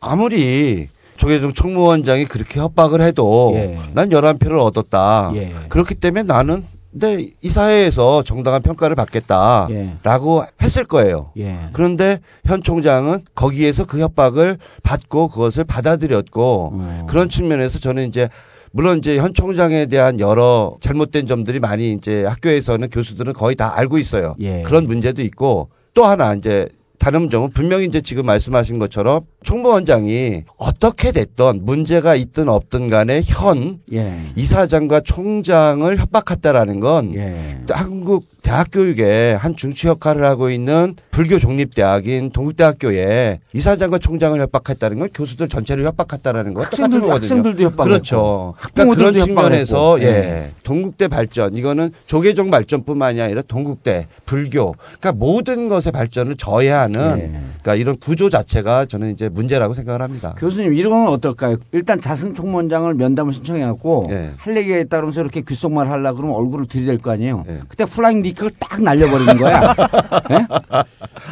아무리 조계종 총무원장이 그렇게 협박을 해도 예. 난 11표를 얻었다. 예. 그렇기 때문에 나는 근데 이 사회에서 정당한 평가를 받겠다라고 했을 거예요. 예. 그런데 현 총장은 거기에서 그 협박을 받고 그것을 받아들였고 어. 그런 측면에서 저는 이제 물론 이제 현 총장에 대한 여러 잘못된 점들이 많이 이제 학교에서는 교수들은 거의 다 알고 있어요. 예. 그런 문제도 있고 또 하나 이제 다른 점은 분명히 이제 지금 말씀하신 것처럼 총무원장이 어떻게 됐던 문제가 있든 없든 간에 현 예. 이사장과 총장을 협박했다라는 건 예. 한국 대학 교육에 한 중추 역할을 하고 있는 불교 종립대학인 동국대학교에 이사장과 총장을 협박했다는 건 교수들 전체를 협박했다는 거 똑같은 학생들- 거거든요. 학생들도 협박했고, 그렇죠. 그러니까 그런 측면에서. 예. 예. 동국대 발전 이거는 조계종 발전뿐만 이 아니라 동국대 불교 그러니까 모든 것의 발전을 저해하는 예. 그러니까 이런 구조 자체가 저는 이제 문제라고 생각을 합니다. 교수님 이런 건 어떨까요? 일단 자승 총무원장을 면담을 신청해 갖고 예. 할 얘기가 있다 그러면서 이렇게 귓속말 하려 고 그러면 얼굴을 들이댈 거 아니에요. 예. 그때 flying knee kick을 딱 날려버리는 거야. 예?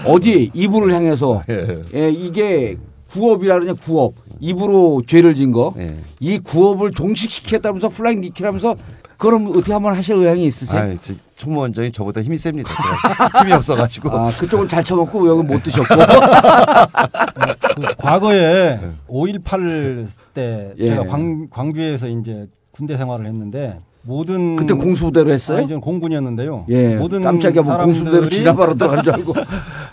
어디 입을 향해서 예, 이게 구업이라 그러냐 구업 입으로 죄를 진 거. 예. 이 구업을 종식시켰다면서 flying knee kick이라면서 그럼 어떻게 한번 하실 의향이 있으세요? 아, 저 총무원장이 저보다 힘이 셉니다. 힘이 없어가지고. 아, 그쪽은 잘 쳐먹고 여기 못 드셨고. 그 과거에 5.18때 예. 제가 광, 광주에서 이제 군대 생활을 했는데 모든 그때 공수부대로 했어요? 아니, 저는 공군이었는데요. 예. 모든 깜짝이야, 뭐 공수부대로 지나바로 들어간 줄 알고.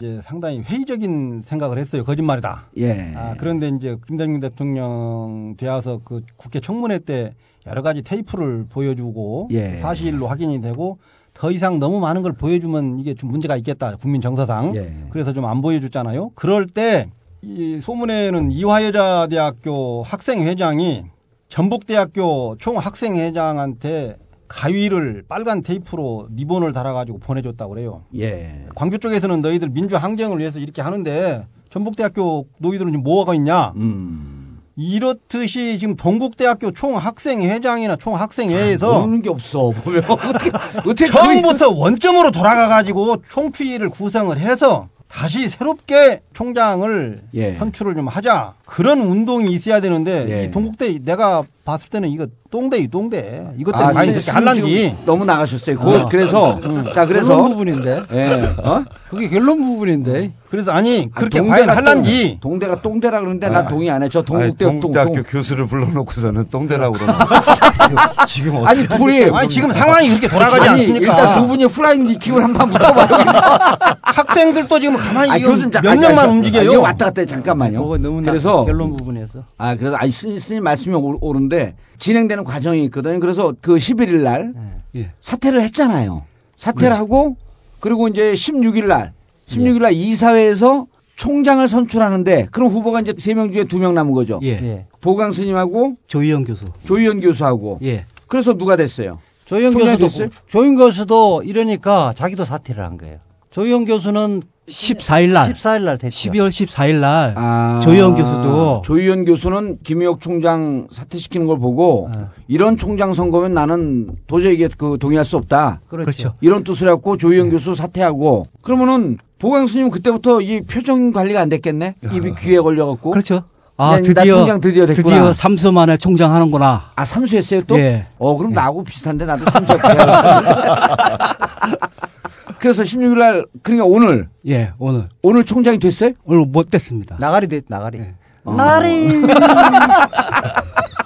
이제 상당히 회의적인 생각을 했어요. 거짓말이다. 예. 아, 그런데 이제 김대중 대통령 되어서 그 국회 청문회 때 여러 가지 테이프를 보여주고 예. 사실로 확인이 되고 더 이상 너무 많은 걸 보여주면 이게 좀 문제가 있겠다. 국민 정서상. 예. 그래서 좀 안 보여줬잖아요. 그럴 때 이 소문에는 이화여자대학교 학생 회장이 전북대학교 총학생회장한테 가위를 빨간 테이프로 리본을 달아가지고 보내줬다고 그래요. 예. 광주 쪽에서는 너희들 민주 항쟁을 위해서 이렇게 하는데 전북대학교 너희들은 지금 뭐가 있냐? 음. 이렇듯이 지금 동국대학교 총학생회장이나 총학생회에서 모르는 게 없어 보면 어떻게 어떻게 처음부터 원점으로 돌아가가지고 총추위를 구성을 해서 다시 새롭게 총장을 예. 선출을 좀 하자 그런 운동이 있어야 되는데 예. 이 동국대 내가 봤을 때는 이거 똥대 똥대 이것 때문에 아, 많이 지- 그렇게 할란지 너무 나가셨어요. 그, 어. 그래서 음. 자 그래서 결론 부분인데. 예. 어? 그게 결론 부분인데. 그래서 아니 그렇게 아, 과연 동대가 할란지 동- 동대가 똥대라 그러는데 난 동의 안 해. 저 동국대 아니, 동, 동국대학교 동. 교수를 불러놓고서는 똥대라고 그러면 지금 어떻게 아니 둘이 아니 지금 상황이 그렇게 돌아가지 아니, 않습니까? 일단 두 분이 flying knee kick을 한번 붙어봐요. 학생들도 지금 가만히 아, 이거 교수님 자- 몇 아니, 명만 아니, 움직여요. 아니, 왔다 갔다 해, 잠깐만요. 나- 그래서 결론 부분에서. 아 그래서 아니 스님, 스님 말씀이 오- 옳은데 진행되는 과정이 있거든요. 그래서 그 11일 날 예. 사퇴를 했잖아요. 사퇴를 그렇죠. 하고 그리고 이제 16일 날 16일 날 이사회에서 총장을 선출하는데 그럼 후보가 이제 세 명 중에 두 명 남은 거죠. 예. 예. 보강 스님하고 조희영 교수. 조희연 교수하고. 예. 그래서 누가 됐어요? 조희영 총장이 교수도 됐어요? 조희영 교수도 이러니까 자기도 사퇴를 한 거예요. 조희영 교수는 14일 날. 14일 날 됐죠. 12월 14일 날 아, 조희연 교수도 조희연 교수는 김의옥 총장 사퇴시키는 걸 보고 이런 총장 선거면 나는 도저히 이게 그 동의할 수 없다. 그렇죠. 이런 뜻을 했고 조희연 교수 사퇴하고 그러면은 보강 스님 그때부터 이 표정 관리가 안 됐겠네. 입이 귀에 걸려 갖고. 그렇죠. 아, 네, 나 드디어 총장 드디어 됐구나. 드디어 삼수 만에 총장 하는구나. 아 삼수했어요 또? 예. 어 그럼 나하고 비슷한데 나도 삼수했고. 그래서 16일 날 그러니까 오늘 예, 오늘 오늘 총장이 됐어요? 오늘 못 됐습니다. 나가리 됐 나가리. 어. 나리.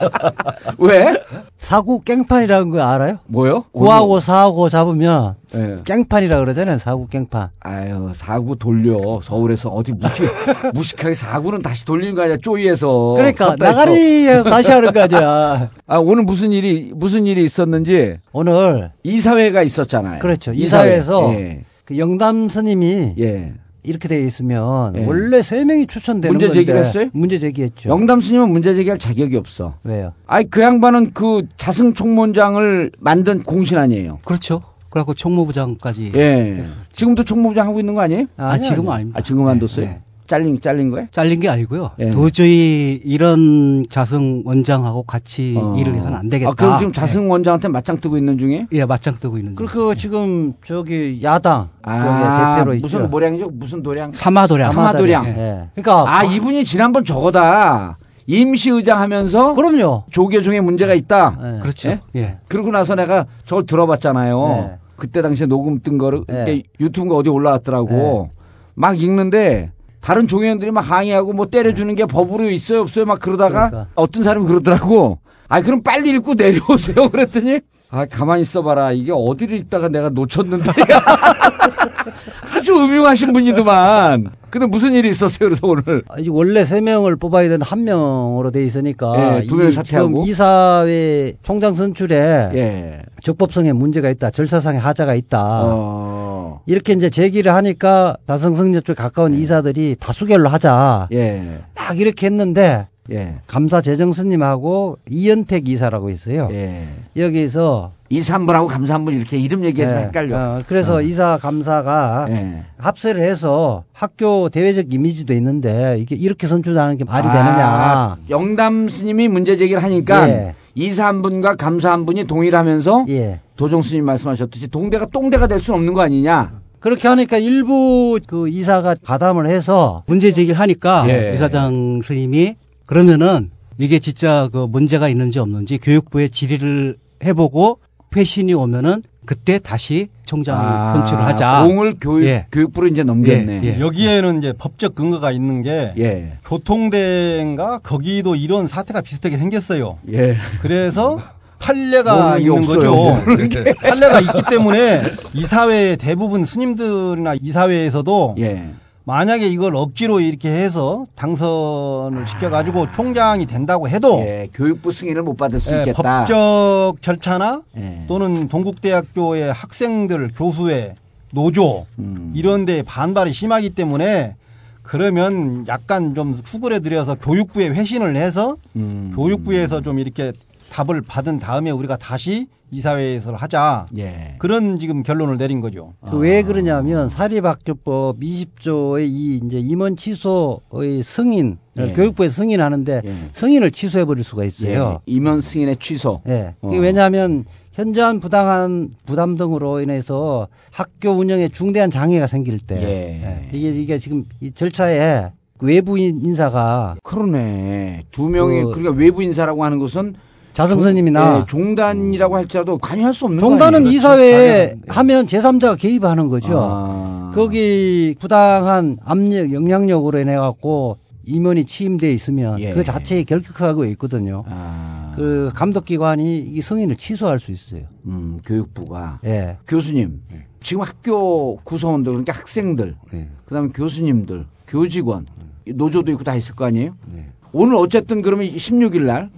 왜? 사구 깽판이라는 거 알아요? 뭐요? 구하고 사하고 잡으면 예. 깽판이라 그러잖아요. 사구 깽판. 아유 사구 돌려 서울에서 어디 무식, 무식하게 사구는 다시 돌리는 거 아니야 쪼이에서 그러니까. 나가리에 다시 하는 거 아니야. 아 오늘 무슨 일이 무슨 일이 있었는지 오늘 이사회가 있었잖아요 그렇죠. 이사회. 이사회에서 예. 그 영담 스님이 예. 이렇게 돼 있으면 예. 원래 세 명이 추천되는 문제 건데 제기를 했어요? 문제 제기했죠. 영담 스님은 문제 제기할 자격이 없어 왜요? 아니 그 양반은 그 자승 총무장을 만든 공신 아니에요 그렇죠. 그래갖고 총무부장까지. 예 지금도 총무부장 하고 있는 거 아니에요? 아, 지금은 아닙니다. 아 지금 안 뒀어요? 네. 잘린 잘린 거예요? 잘린 게 아니고요. 예. 도저히 이런 자승 원장하고 같이 어. 일을 해서는 안 되겠다. 아, 그럼 지금 자승 원장한테 맞짱 뜨고 있는 중에? 예, 맞짱 뜨고 있는 중. 그리고 지금 저기 야당 아, 대표로 무슨 있죠. 모량이죠? 무슨 도량? 사마도량. 사마도량. 예. 그러니까 아, 이분이 지난번 저거다. 임시의장 하면서 그럼요. 조계종에 문제가 있다. 예. 그렇죠. 예? 예. 그러고 나서 내가 저걸 들어봤잖아요. 네. 그때 당시에 녹음 뜬 거를 네. 이렇게 유튜브가 어디 올라왔더라고. 막 읽는데 다른 종회원들이 막 항의하고 뭐 때려주는 게 법으로 있어요 없어요 막 그러다가 그러니까. 어떤 사람이 그러더라고. 아 그럼 빨리 읽고 내려오세요 그랬더니 아 가만히 있어봐라 이게 어디를 읽다가 내가 놓쳤는데 아주 음흉하신 분이더만. 근데 무슨 일이 있었어요, 그래서 오늘? 아니, 원래 세 명을 뽑아야 되는 한 명으로 돼 있으니까 예, 두 명이 이 사퇴하고. 이사회 총장 선출에 예. 적법성에 문제가 있다, 절차상의 하자가 있다. 어. 이렇게 이제 제기를 하니까 다성성녀 쪽 가까운 이사들이 다수결로 하자. 예. 막 이렇게 했는데 예. 감사 재정 스님하고 이현택 이사라고 있어요. 예. 여기서 이사 한 분하고 감사 한 분 이렇게 이름 얘기해서 예, 헷갈려. 어, 그래서 어. 이사 감사가 예. 합세를 해서 학교 대외적 이미지도 있는데 이게 이렇게 선출하는 게 말이 아, 되느냐. 영담 스님이 문제 제기를 하니까 예. 이사 한 분과 감사 한 분이 동의를 하면서 예. 도종 스님 말씀하셨듯이 동대가 똥대가 될 수는 없는 거 아니냐. 그렇게 하니까 일부 그 이사가 가담을 해서 문제 제기를 하니까 예. 이사장 스님이 그러면은 이게 진짜 그 문제가 있는지 없는지 교육부에 질의를 해보고 회신이 오면은 그때 다시 총장 아, 선출을 하자. 공을 교육, 예. 교육부로 이제 넘겼네. 예, 예. 여기에는 이제 법적 근거가 있는 게 예. 교통대인가 거기도 이런 사태가 비슷하게 생겼어요. 예. 그래서 판례가 있는 없어요. 거죠. 판례가 있기 때문에 이사회 대부분 스님들이나 이사회에서도 예. 만약에 이걸 억지로 이렇게 해서 당선을 시켜가지고 총장이 된다고 해도 예, 교육부 승인을 못 받을 수 예, 있겠다. 법적 절차나 예. 또는 동국대학교의 학생들, 교수회, 노조 음. 이런 데 반발이 심하기 때문에 그러면 약간 좀 수그려 들여서 교육부에 회신을 해서 음. 교육부에서 좀 이렇게 답을 받은 다음에 우리가 다시 이사회에서 하자. 예. 그런 지금 결론을 내린 거죠. 그왜 그러냐면 사립학교법 20조의 이 이제 임원 취소의 승인 예. 교육부에 승인하는데 예. 승인을 취소해 버릴 수가 있어요. 예. 임원 승인의 취소. 예. 어. 그게 왜냐하면 현저한 부당한 부담 등으로 인해서 학교 운영에 중대한 장애가 생길 때 예. 예. 이게 이게 지금 이 절차에 외부인 인사가 그러네. 두 명이 그- 그러니까 외부 인사라고 하는 것은 자성 종- 스님이나 예, 종단이라고 할지라도 관여할 수 없는 거 종단은? 이사회에 하면 제3자가 개입하는 거죠. 아. 거기 부당한 압력, 영향력으로 인해 갖고 임원이 취임돼 있으면 예. 그 자체에 결격사고가 있거든요. 아. 그 감독기관이 이 승인을 취소할 수 있어요. 음, 교육부가 예. 교수님 네. 지금 학교 구성원들 그러니까 학생들 그 다음에 교수님들 교직원 노조도 있고 다 있을 거 아니에요? 네. 오늘 어쨌든 그러면 16일 날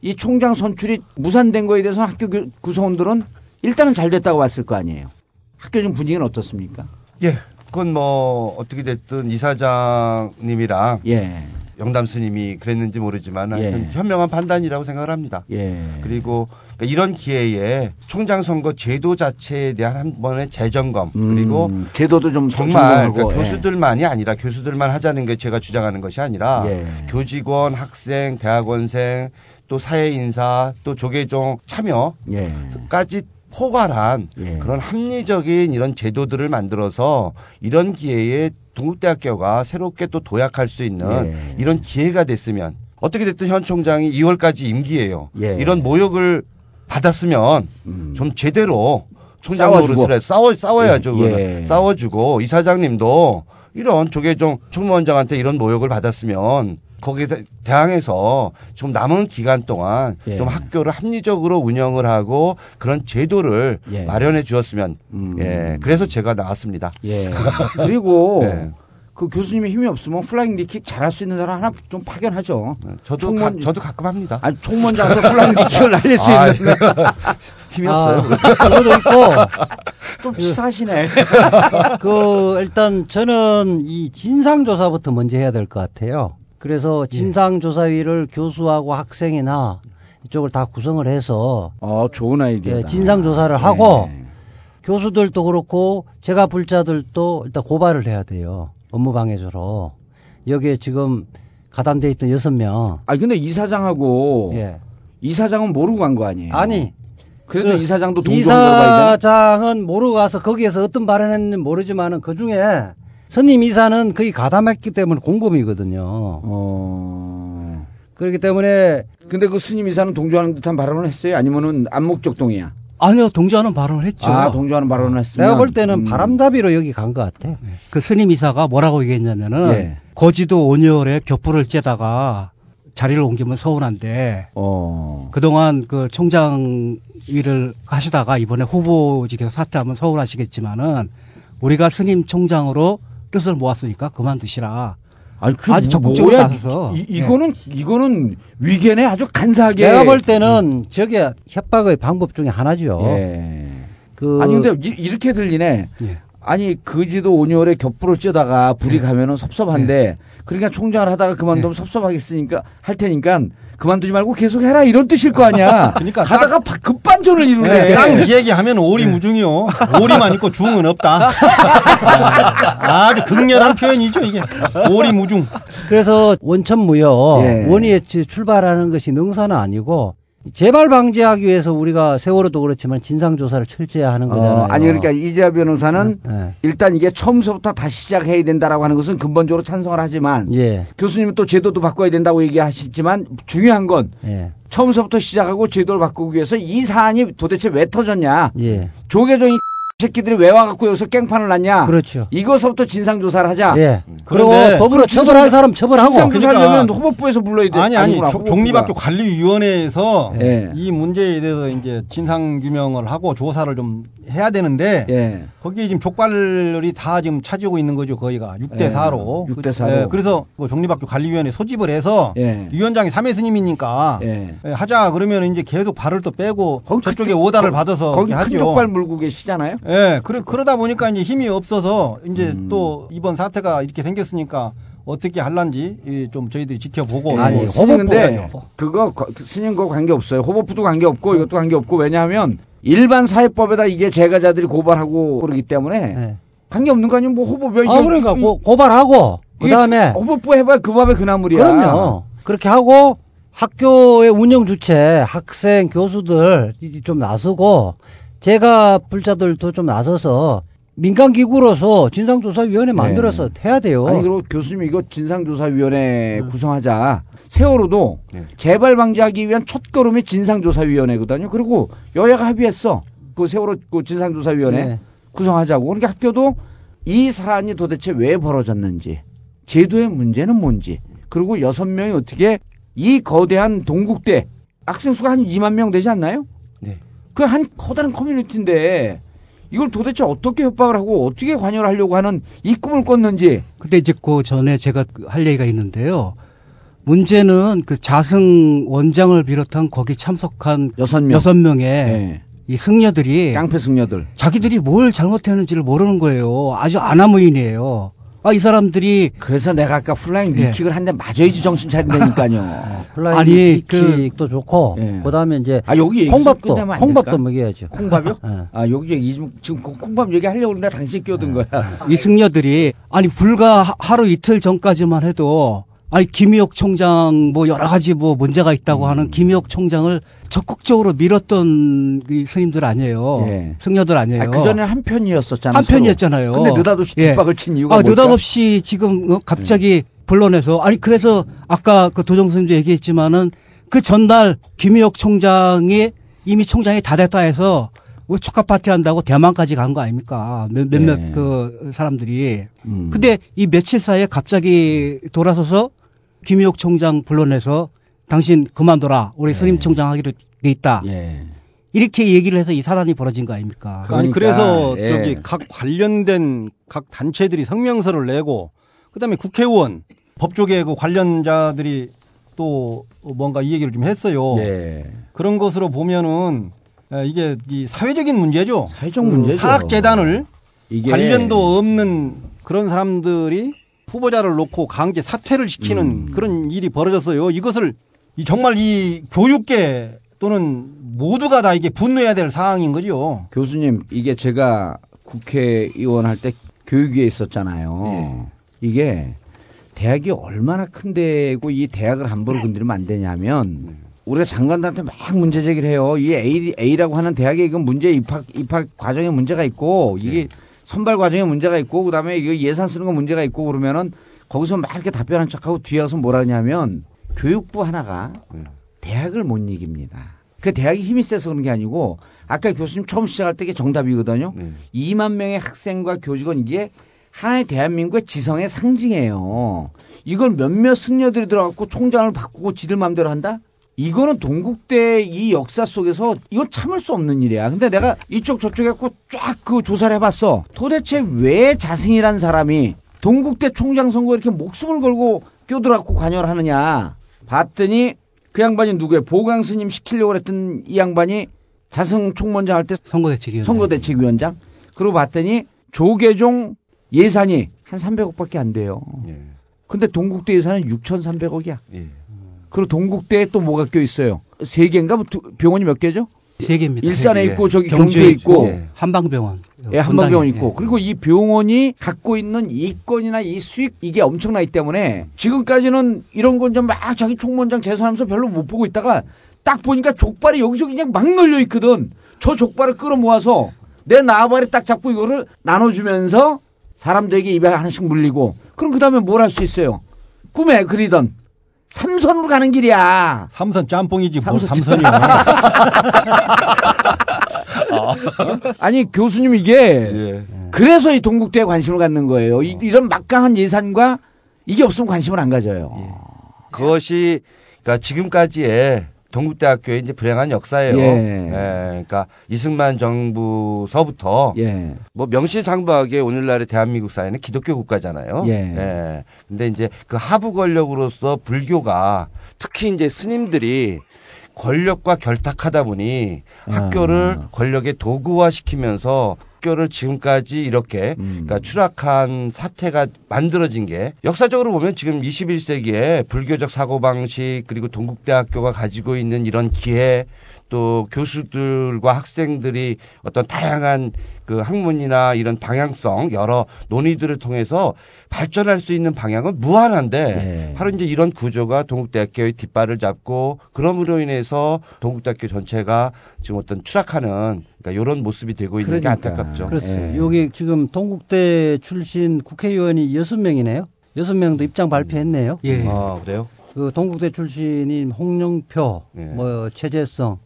이 총장 선출이 무산된 거에 대해서 학교 교- 구성원들은 일단은 잘 됐다고 봤을 거 아니에요. 학교 중 분위기는 어떻습니까? 예. 그건 뭐 어떻게 됐든 이사장님이랑 예. 영담 스님이 그랬는지 모르지만 하여튼 예. 현명한 판단이라고 생각을 합니다. 예. 그리고 그러니까 이런 기회에 총장 선거 제도 자체에 대한 한 번의 재점검 그리고 음, 제도도 좀 정말 그러니까 예. 교수들만이 아니라 교수들만 하자는 게 제가 주장하는 것이 아니라 예. 교직원, 학생, 대학원생 또 사회 인사 또 조계종 참여까지 예. 포괄한 예. 그런 합리적인 이런 제도들을 만들어서 이런 기회에 동국대학교가 새롭게 또 도약할 수 있는 예. 이런 기회가 됐으면 어떻게 됐든 현 총장이 2월까지 임기예요. 예. 이런 모욕을 받았으면 좀 제대로 총장 음. 노릇을 해 싸워 싸워야죠. 예. 예. 싸워주고 이사장님도 이런 조계종 총무원장한테 이런 모욕을 받았으면 거기에 대- 대항해서 좀 남은 기간 동안 예. 좀 학교를 합리적으로 운영을 하고 그런 제도를 예. 마련해 주었으면 예 그래서 제가 나왔습니다. 예. 그리고 네. 그 교수님의 힘이 없으면 flying knee kick 잘할 수 있는 사람 하나 좀 파견하죠. 저도 가, 저도 가끔 합니다. 아니 총무원장 가서 flying knee kick을 날릴 수 아, 있는 힘이 아, 없어요. 그것도 있고 좀 치사하시네. 그 일단 저는 이 진상 조사부터 먼저 해야 될 것 같아요. 그래서 진상조사위를 교수하고 학생이나 이쪽을 다 구성을 해서 어 좋은 아이디어다. 예, 진상조사를 하고 교수들도 그렇고 제가 불자들도 일단 고발을 해야 돼요. 업무방해죄로. 여기에 지금 가담돼 있던 여섯 명. 아 근데 이사장하고 예. 이사장은 모르고 간 거 아니에요? 아니. 그래도 그 이사장도 동조한? 이사장은 모르고 가서 거기에서 어떤 발언했는지 모르지만은 그 중에 선임 이사는 거의 가담했기 때문에 공범이거든요. 어. 그렇기 때문에 근데 그 스님 이사는 동조하는 듯한 발언을 했어요? 아니면은 암묵적 동의야? 아니요, 동조하는 발언을 했죠. 아 동조하는 발언을 했으면 내가 볼 때는 음. 바람잡이로 여기 간 것 같아. 그 스님 이사가 뭐라고 얘기했냐면은 예. 거지도 온열에 겹불을 쬐다가 자리를 옮기면 서운한데 어. 그동안 그 총장 일을 하시다가 이번에 후보직에서 사퇴하면 서운하시겠지만은 우리가 스님 총장으로 뜻을 모았으니까 그만두시라. 아니, 그 아주 적극적으로 뭐야, 나서서 이, 이거는 이거는 위견에 아주 간사하게 내가 볼 때는 저게 협박의 방법 중에 하나죠. 예. 그 아니 근데 이- 이렇게 들리네. 예. 아니 그지도 온열에 겹불을 쬐다가 불이 가면은 섭섭한데 그러니까 총장을 하다가 그만두면 섭섭하겠으니까 할 테니까 그만두지 말고 계속 해라 이런 뜻일 거 아니야. 그러니까 하다가 바- 급반전을 이루네. 네, 딱이 얘기하면 오리무중이요. 오리만 있고 중은 없다. 아주 극렬한 표현이죠 이게. 오리무중. 그래서 원천무효 예. 원위에 출발하는 것이 능사는 아니고 재발 방지하기 위해서 우리가 세월호도 그렇지만 진상 조사를 철저히 하는 거잖아요. 어, 아니 그러니까 이재하 변호사는 네. 일단 이게 처음서부터 다시 시작해야 된다라고 하는 것은 근본적으로 찬성을 하지만 예. 교수님은 또 제도도 바꿔야 된다고 얘기하시지만 중요한 건 예. 처음서부터 시작하고 제도를 바꾸기 위해서 이 사안이 도대체 왜 터졌냐? 예. 조계종이 새끼들이 왜 와갖고 여기서 깽판을 났냐? 그렇죠. 이거서부터 진상 조사를 하자. 예. 그리고 그런데 법으로 처벌할 사람 처벌하고. 진상 조사하려면 그러니까 호법부에서 불러야 돼. 아니 아니 아니구나, 조-. 종립학교 관리위원회에서 예. 이 문제에 대해서 이제 진상 규명을 하고 조사를 좀 해야 되는데 예. 거기에 지금 족발이 다 지금 차지하고 있는 거죠 거기가 6대 예. 4로. 6대 4로. 그래서 뭐 종립학교 관리위원회 소집을 해서 예. 위원장이 삼회 스님이니까 예. 예, 하자 그러면 이제 계속 발을 또 빼고 저쪽에 오다를 받아서 거기 큰 하죠. 족발 물고 계시잖아요. 예, 그러, 그러다 보니까 이제 힘이 없어서 이제 음. 또 이번 사태가 이렇게 생겼으니까 어떻게 할란지 이, 좀 저희들이 지켜보고 아니, 호법부가요. 그거 거- 그 스님과 관계 없어요. 호법부도 관계 없고 이것도 관계 없고 왜냐하면 일반 사회법에다 이게 제가자들이 고발하고 그러기 때문에 관계 없는 거 아니면 뭐 호법이야. 아, 그러니까 고, 고발하고 그다음에 호법부 해봐야 그 밥에 그 나물이야. 그럼요. 그렇게 하고 학교의 운영 주체, 학생, 교수들 좀 나서고 제가 불자들도 좀 나서서 민간 기구로서 진상조사위원회 만들어서 해야 돼요. 네. 아니 그리고 교수님 이거 진상조사위원회 구성하자. 세월호도 재발 방지하기 위한 첫 걸음이 진상조사위원회거든요. 그리고 여야가 합의했어. 그 세월호 그 진상조사위원회 네. 구성하자고. 그러니까 학교도 이 사안이 도대체 왜 벌어졌는지, 제도의 문제는 뭔지, 그리고 여섯 명이 어떻게 이 거대한 동국대 학생 수가 한 2만 명 되지 않나요? 네. 그 한 커다란 커뮤니티인데 이걸 도대체 어떻게 협박을 하고 어떻게 관여를 하려고 하는 이 꿈을 꿨는지 근데 이제 그 전에 제가 할 얘기가 있는데요. 문제는 그 자승 원장을 비롯한 거기 참석한 여섯 명. 여섯 명의 네. 이 승려들이 깡패 승려들 자기들이 뭘 잘못했는지를 모르는 거예요. 아주 안하무인이에요. 아, 이 사람들이 그래서 내가 아까 flying 예. knee kick을 한대 맞아야지 정신 차린다니까요. flying 아니, 그- kick도 좋고 예. 그 다음에 이제 아 여기 콩밥도 콩밥도? 먹여야죠. 콩밥이요? 예. 아 여기 얘기 지금 그 콩밥 얘기하려고 그러는데 당신 끼어든 거야. 이 승려들이 아니 불과 하- 하루 이틀 전까지만 해도 아니 김희옥 총장 뭐 여러 가지 뭐 문제가 있다고 음. 하는 김희옥 총장을 적극적으로 밀었던 이 스님들 아니에요. 예. 승려들 아니에요. 아, 그 전에는 한 편이었었잖아요. 한 편이었잖아요. 근데 느닷없이 예. 뒷박을 친 이유가 아, 뭘까? 느닷없이 지금 어, 갑자기 불러내서 아니 그래서 아까 그 도정 스님도 얘기했지만은 그 전날 김희옥 총장이 이미 총장이 다 됐다 해서 뭐 축하 파티 한다고 대만까지 간 거 아닙니까? 몇- 몇몇 네. 그 사람들이. 음. 근데 이 며칠 사이에 갑자기 돌아서서 김희옥 총장 불러내서 당신 그만둬라. 우리 스님 총장 하기로 돼 있다. 예. 이렇게 얘기를 해서 이 사단이 벌어진 거 아닙니까? 아니 그래서 예. 저기 각 관련된 각 단체들이 성명서를 내고 그다음에 국회의원 법조계 그 관련자들이 또 뭔가 이 얘기를 좀 했어요. 예. 그런 것으로 보면은 에, 이게 이 사회적인 문제죠. 사회적 그 문제죠. 사학 재단을 이게 관련도 없는 그런 사람들이 후보자를 놓고 강제 사퇴를 시키는 음. 그런 일이 벌어졌어요. 이것을 이 정말 이 교육계 또는 모두가 다 이게 분노해야 될 사항인 거죠. 교수님 이게 제가 국회의원 할 때 교육위에 있었잖아요. 예. 이게 대학이 얼마나 큰 데고 이 대학을 함부로 건드리면 안 되냐면 우리가 장관들한테 막 문제 제기를 해요. 이 A, A라고 하는 대학에 이건 문제 입학 입학 과정에 문제가 있고 이게 선발 과정에 문제가 있고 그다음에 이거 예산 쓰는 거 문제가 있고 그러면은 거기서 막 이렇게 답변한 척하고 뒤에 가서 뭐라 하냐면 교육부 하나가 대학을 못 이깁니다. 그 대학이 힘이 세서 그런 게 아니고 아까 교수님 처음 시작할 때 이게 정답이거든요. 2만 명의 학생과 교직원 이게 하나의 대한민국의 지성의 상징이에요. 이걸 몇몇 승려들이 들어갖고 총장을 바꾸고 지들 마음대로 한다? 이거는 동국대 이 역사 속에서 이건 참을 수 없는 일이야. 근데 내가 이쪽 저쪽 해갖고 쫙 그 조사를 해봤어. 도대체 왜 자승이란 사람이 동국대 총장 선거에 이렇게 목숨을 걸고 껴들어갖고 관여를 하느냐. 봤더니 그 양반이 누구예요? 보강 스님 시키려고 했던 이 양반이 자승 총무장 할 때 선거대책위원장. 선거대책위원장. 그러고 봤더니 조계종 예산이 한 300억밖에 안 돼요. 근데 동국대 예산은 6,300억이야. 그리고 동국대에 또 뭐가 껴 있어요? 세 개인가? 뭐 두- 병원이 몇 개죠? 세 개입니다. 일산에 세 개. 있고 저기 경주에 경주에 있고 있고, 한방병원. 예, 한방병원 있고 그리고 이 병원이 갖고 있는 이권이나 이 수익 이게 엄청나기 때문에 지금까지는 이런 건 좀 막 자기 총무원장 재산하면서 별로 못 보고 있다가 딱 보니까 족발이 여기서 그냥 막 널려 있거든. 저 족발을 끌어 모아서 내 나발에 딱 잡고 이거를 나눠주면서 사람들에게 입에 하나씩 물리고 그럼 그 다음에 뭘 할 수 있어요? 꿈에 그리던 삼선으로 가는 길이야. 삼선 짬뽕이지 뭐 삼선 삼선이야. 아니 교수님 이게 그래서 이 동국대에 관심을 갖는 거예요. 이, 이런 막강한 예산과 이게 없으면 관심을 안 가져요. 그것이 그러니까 지금까지의 동국대학교의 이제 불행한 역사예요. 예. 예, 그러니까 이승만 정부서부터 예. 뭐 명실상부하게 오늘날의 대한민국 사회는 기독교 국가잖아요. 예. 근데 이제 그 하부 권력으로서 불교가 특히 이제 스님들이 권력과 결탁하다 보니 학교를 권력의 도구화 시키면서 학교를 지금까지 이렇게 그러니까 추락한 사태가 만들어진 게 역사적으로 보면 지금 21세기에 불교적 사고방식 그리고 동국대학교가 가지고 있는 이런 기회 또 교수들과 학생들이 어떤 다양한 그 학문이나 이런 방향성 여러 논의들을 통해서 발전할 수 있는 방향은 무한한데 바로 이제 이런 구조가 동국대학교의 뒷발을 잡고 그럼으로 인해서 동국대학교 전체가 지금 어떤 추락하는 그러니까 이런 모습이 되고 있는 게 안타깝죠. 그렇습니다. 여기 지금 동국대 출신 국회의원이 여섯 명이네요. 여섯 명도 입장 발표했네요. 예. 아, 그래요? 그 동국대 출신인 홍영표, 예. 뭐 최재성,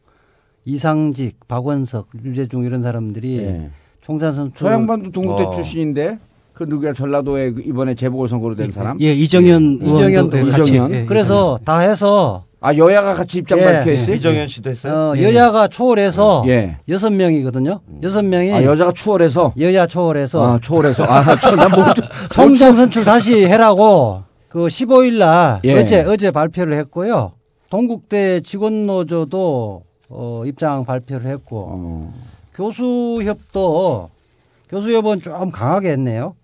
이상직, 박원석, 유재중 이런 사람들이 예. 총장 선출 저 양반도 동국대 어. 출신인데 그 누구야 전라도에 그 이번에 재보궐 선거로 된 사람? 예, 이정현 이정현도 의원도 같이. 이정현. 예, 그래서 다 해서 아 여야가 같이 입장 예. 발표했어요? 이정현 씨도 했어요? 어, 예. 여야가 초월해서 예. 여섯 명이거든요. 여섯 명이 아, 여자가 추월해서 여야 초월해서 아, 초월해서 아, 저, 나 뭐, 총장 선출 다시 해라고 그 15일 날 예. 어제 어제 발표를 했고요. 동국대 직원 노조도 어, 입장 발표를 했고 어. 교수협도 교수협은 좀 강하게 했네요.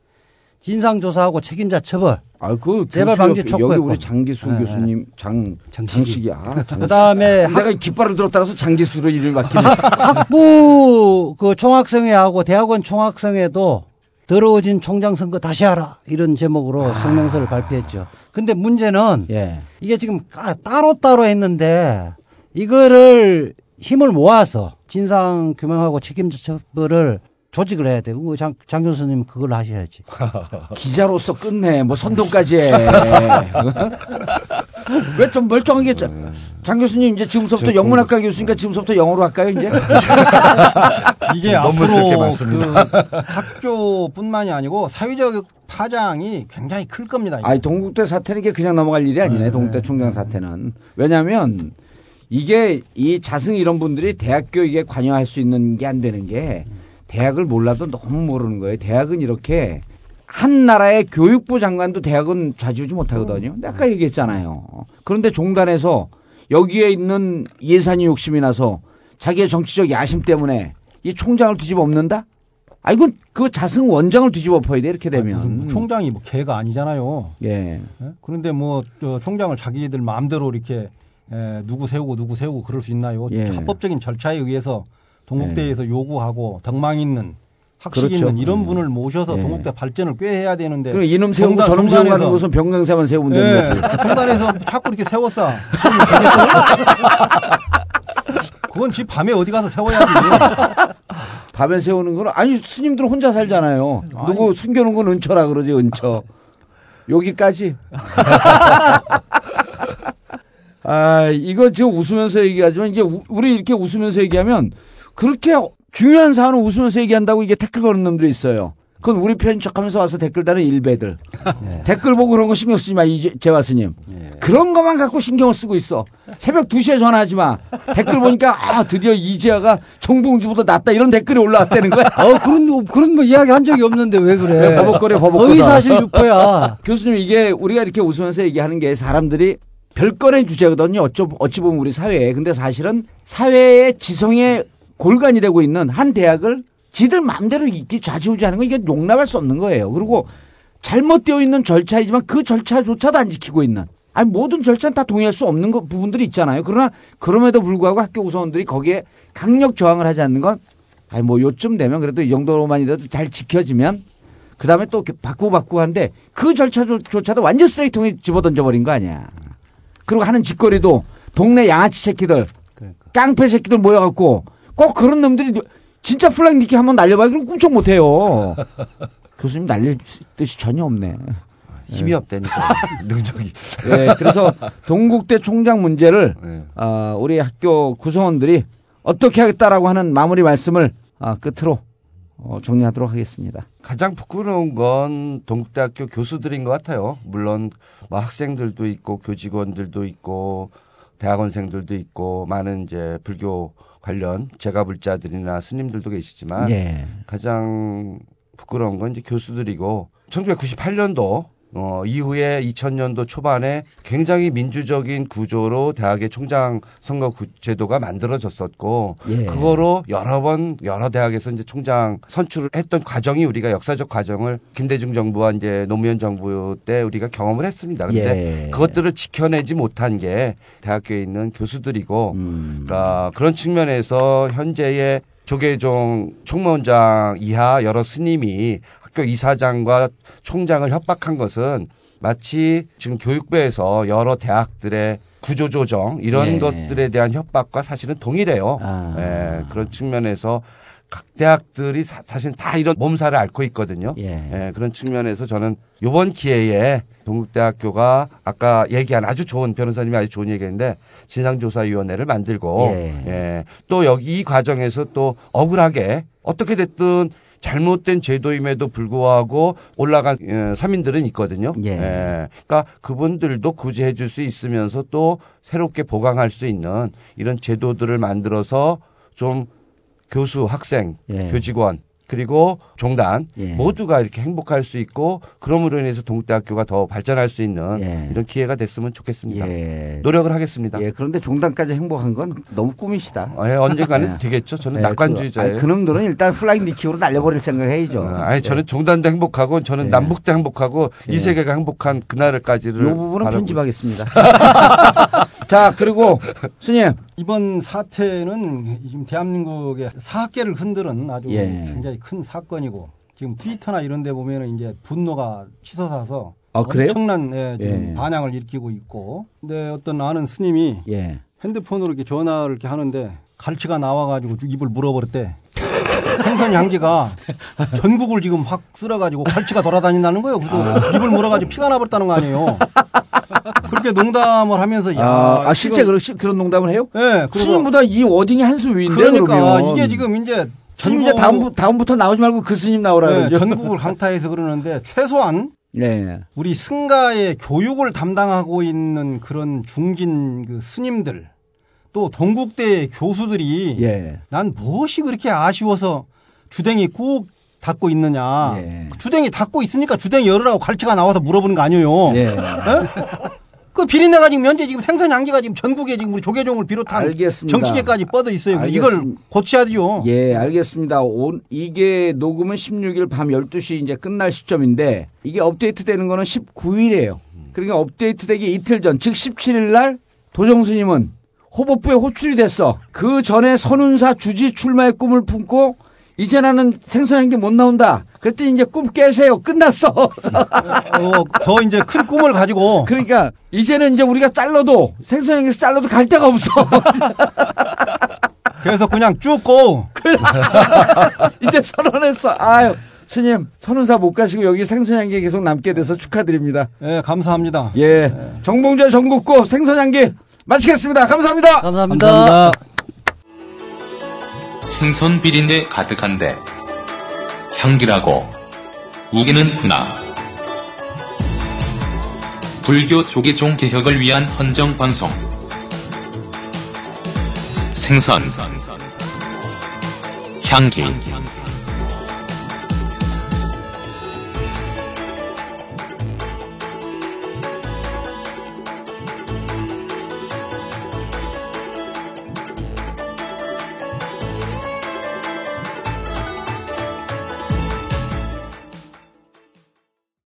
진상 조사하고 책임자 처벌. 아, 그 재발 방지 여기 촉구했고. 우리 장기수 예, 교수님 장 장식이 아, 장식이. 그다음에 내가 깃발을 들었다라서 장기수로 이름이 바뀌네. 학부 그 총학생회하고 대학원 총학생회도 더러워진 총장 선거 다시 하라 이런 제목으로 성명서를 발표했죠. 근데 문제는 예. 이게 지금 까- 따로 따로 했는데 이거를 힘을 모아서 진상 규명하고 책임자 처벌을 조직을 해야 돼. 그거 장, 장 교수님 그걸 하셔야지. 기자로서 끝내. 뭐 선동까지 해. 왜 좀 멀쩡하게 자- 장 교수님 이제 지금부터 영문학과 교수니까 지금부터 영어로 할까요 이제? 이게 너무 앞으로 그 많습니다. 학교뿐만이 아니고 사회적 파장이 굉장히 클 겁니다. 아니 동국대 사태는 이게 그냥 넘어갈 일이 아니네. 동국대 총장 사태는 왜냐하면 이게 이 자승 이런 분들이 대학교 이게 관여할 수 있는 게 안 되는 게 대학을 몰라도 너무 모르는 거예요. 대학은 이렇게 한 나라의 교육부 장관도 대학은 좌지우지 못하거든요. 아까 얘기했잖아요. 그런데 종단에서 여기에 있는 예산이 욕심이 나서 자기의 정치적 야심 때문에 이 총장을 뒤집어 엎는다? 아 이건 그 자승 원장을 뒤집어 엎어야 돼 이렇게 되면. 무슨 뭐 총장이 뭐 개가 아니잖아요. 예. 예? 그런데 뭐저 총장을 자기들 마음대로 이렇게 에, 누구 세우고 누구 세우고 그럴 수 있나요? 예. 합법적인 절차에 의해서 동국대에서 요구하고 덕망 있는 학식 그렇죠. 있는 이런 예. 분을 모셔서 예. 동국대 발전을 꾀해야 되는데 그럼 이놈 세우고 저놈 세우고 하는 것은 병강세만 세우면 예, 되는 거지. 종단에서 자꾸 이렇게 세웠어. 그건 집 밤에 어디 가서 세워야지. 밤에 세우는 거는 아니 스님들 혼자 살잖아요. 누구 숨겨놓은 건 은처라 그러지 은처. 여기까지. 아 이거 지금 웃으면서 얘기하지만 이게 우- 우리 이렇게 웃으면서 얘기하면 그렇게 중요한 사안을 웃으면서 얘기한다고 이게 태클 거는 놈들이 있어요. 그건 우리 편인 척 하면서 와서 댓글 다는 일배들. 네. 댓글 보고 그런 거 신경 쓰지 마, 이재화 스님. 그런 것만 갖고 신경을 쓰고 있어. 새벽 2시에 전화하지 마. 댓글 보니까 아 드디어 이재화가 정봉주보다 낫다 이런 댓글이 올라왔다는 거야. 어 그런 그런 뭐 이야기 한 적이 없는데 왜 그래? 버벅거려 버벅거려. 허위사실 유포야. 교수님 이게 우리가 이렇게 웃으면서 얘기하는 게 사람들이 별건의 주제거든요. 어찌 보면 우리 사회에. 근데 사실은 사회의 지성의 골간이 되고 있는 한 대학을 지들 마음대로 이렇게 좌지우지하는 건 이게 용납할 수 없는 거예요. 그리고 잘못되어 있는 절차이지만 그 절차조차도 안 지키고 있는. 아니 모든 절차는 다 동의할 수 없는 거, 부분들이 있잖아요. 그러나 그럼에도 불구하고 학교 구성원들이 거기에 강력 저항을 하지 않는 건 아니 뭐 요쯤 되면 그래도 이 정도로만이라도 잘 지켜지면 그 다음에 또 바꾸고 바꾸고 하는데 그 절차조차도 완전 쓰레기통에 집어던져 버린 거 아니야. 그리고 하는 짓거리도 동네 양아치 새끼들, 깡패 새끼들 모여갖고 꼭 그런 놈들이 진짜 flying knee kick 한번 날려봐요. 그럼 꿈쩍 못해요. 교수님 날릴 뜻이 전혀 없네. 힘이 없다니까 능력이. 네, 그래서 동국대 총장 문제를 네. 어, 우리 학교 구성원들이 어떻게 하겠다라고 하는 마무리 말씀을 아, 끝으로 어, 정리하도록 하겠습니다. 가장 부끄러운 건 동국대학교 교수들인 것 같아요. 물론 뭐 학생들도 있고 교직원들도 있고 대학원생들도 있고 많은 이제 불교 관련 제가불자들이나 스님들도 계시지만 예. 가장 부끄러운 건 이제 교수들이고 1998년도 어, 이후에 2000년도 초반에 굉장히 민주적인 구조로 대학의 총장 선거 구- 제도가 만들어졌었고 예. 그거로 여러 번 여러 대학에서 이제 총장 선출을 했던 과정이 우리가 역사적 과정을 김대중 정부와 이제 노무현 정부 때 우리가 경험을 했습니다. 근데 예. 그것들을 지켜내지 못한 게 대학교에 있는 교수들이고 음. 그러니까 그런 측면에서 현재의 조계종 총무원장 이하 여러 스님이 학교 이사장과 총장을 협박한 것은 마치 지금 교육부에서 여러 대학들의 구조조정 이런 예. 것들에 대한 협박과 사실은 동일해요. 아. 예, 그런 측면에서 각 대학들이 사, 사실 다 이런 몸살을 앓고 있거든요. 예. 예, 그런 측면에서 저는 이번 기회에 동국대학교가 아까 얘기한 아주 좋은 변호사님이 아주 좋은 얘기했는데 진상조사위원회를 만들고 예. 예. 또 여기 이 과정에서 또 억울하게 어떻게 됐든 잘못된 제도임에도 불구하고 올라간 어, 서민들은 있거든요. 예. 그러니까 그분들도 구제해 줄 수 있으면서 또 새롭게 보강할 수 있는 이런 제도들을 만들어서 좀 교수, 학생, 예. 교직원 그리고 종단 예. 모두가 이렇게 행복할 수 있고 그럼으로 인해서 동국대학교가 더 발전할 수 있는 예. 이런 기회가 됐으면 좋겠습니다. 예. 노력을 하겠습니다. 예, 그런데 종단까지 행복한 건 너무 꿈이시다. 예, 언젠가는 예. 되겠죠. 저는 예, 낙관주의자예요. 그, 아니, 그놈들은 일단 flying knee kick으로 날려버릴 생각해야죠. 어, 아니 저는 종단도 행복하고 저는 예. 남북도 행복하고 예. 이 세계가 행복한 그날까지를 이 부분은 편집하겠습니다. 자, 그리고 스님. 이번 사태는 지금 대한민국의 사학계를 흔드는 아주 예. 굉장히 큰 사건이고 지금 트위터나 이런 데 보면은 이제 분노가 치솟아서 아? 엄청난 예, 지금 예. 반향을 일으키고 있고 근데 어떤 아는 스님이 예. 핸드폰으로 이렇게 전화를 이렇게 하는데 갈치가 나와가지고 입을 물어버렸대. 생선 양지가 전국을 지금 확 쓸어가지고 갈치가 돌아다닌다는 거예요. 그래서 아. 입을 물어가지고 피가 나버렸다는 거 아니에요. 그렇게 농담을 하면서 야, 아, 아, 실제 그런, 시- 그런 농담을 해요? 예, 그래서- 스님보다 이 wording이 한 수 위인데 그러니까 그러면. 이게 지금 이제 스님 이제 다음, 다음부터 나오지 말고 그 스님 나오라 네, 그러죠. 전국을 강타해서 그러는데 최소한 네. 우리 승가의 교육을 담당하고 있는 그런 중진 그 스님들 또 동국대 교수들이 예. 난 무엇이 그렇게 아쉬워서 주댕이 꾹 닫고 있느냐. 예. 주댕이 닫고 있으니까 주댕이 열으라고 갈치가 나와서 물어보는 거 아니에요. 예. 예? 그 비린내가 지금 현재 지금 생선 양기가 지금 전국에 지금 우리 조계종을 비롯한 알겠습니다. 정치계까지 뻗어 있어요. 그래서 이걸. 고쳐야죠. 예, 알겠습니다. 온, 이게 녹음은 16일 밤 12시 이제 끝날 시점인데 이게 업데이트 되는 거는 19일이에요. 그러니까 업데이트 되기 이틀 전, 즉 17일 날 도정스님은 호법부에 호출이 됐어. 그 전에 선운사 주지 출마의 꿈을 품고 이제 나는 생선한 게 못 나온다. 그랬더니 이제 꿈 깨세요. 끝났어. 어, 더 이제 큰 꿈을 가지고. 그러니까 이제는 이제 우리가 잘라도 생선향에서 잘라도 갈 데가 없어. 그래서 그냥 쭉 고. 이제 선언했어. 아유. 스님, 선운사 못 가시고 여기 생선향기 계속 남게 돼서 축하드립니다. 예, 감사합니다. 예. 정봉재 전국고 생선향기 마치겠습니다. 감사합니다. 감사합니다. 감사합니다. 생선 비린내 가득한데 향기라고 우기는구나. 불교 조계종 개혁을 위한 헌정 방송. 생선 향기.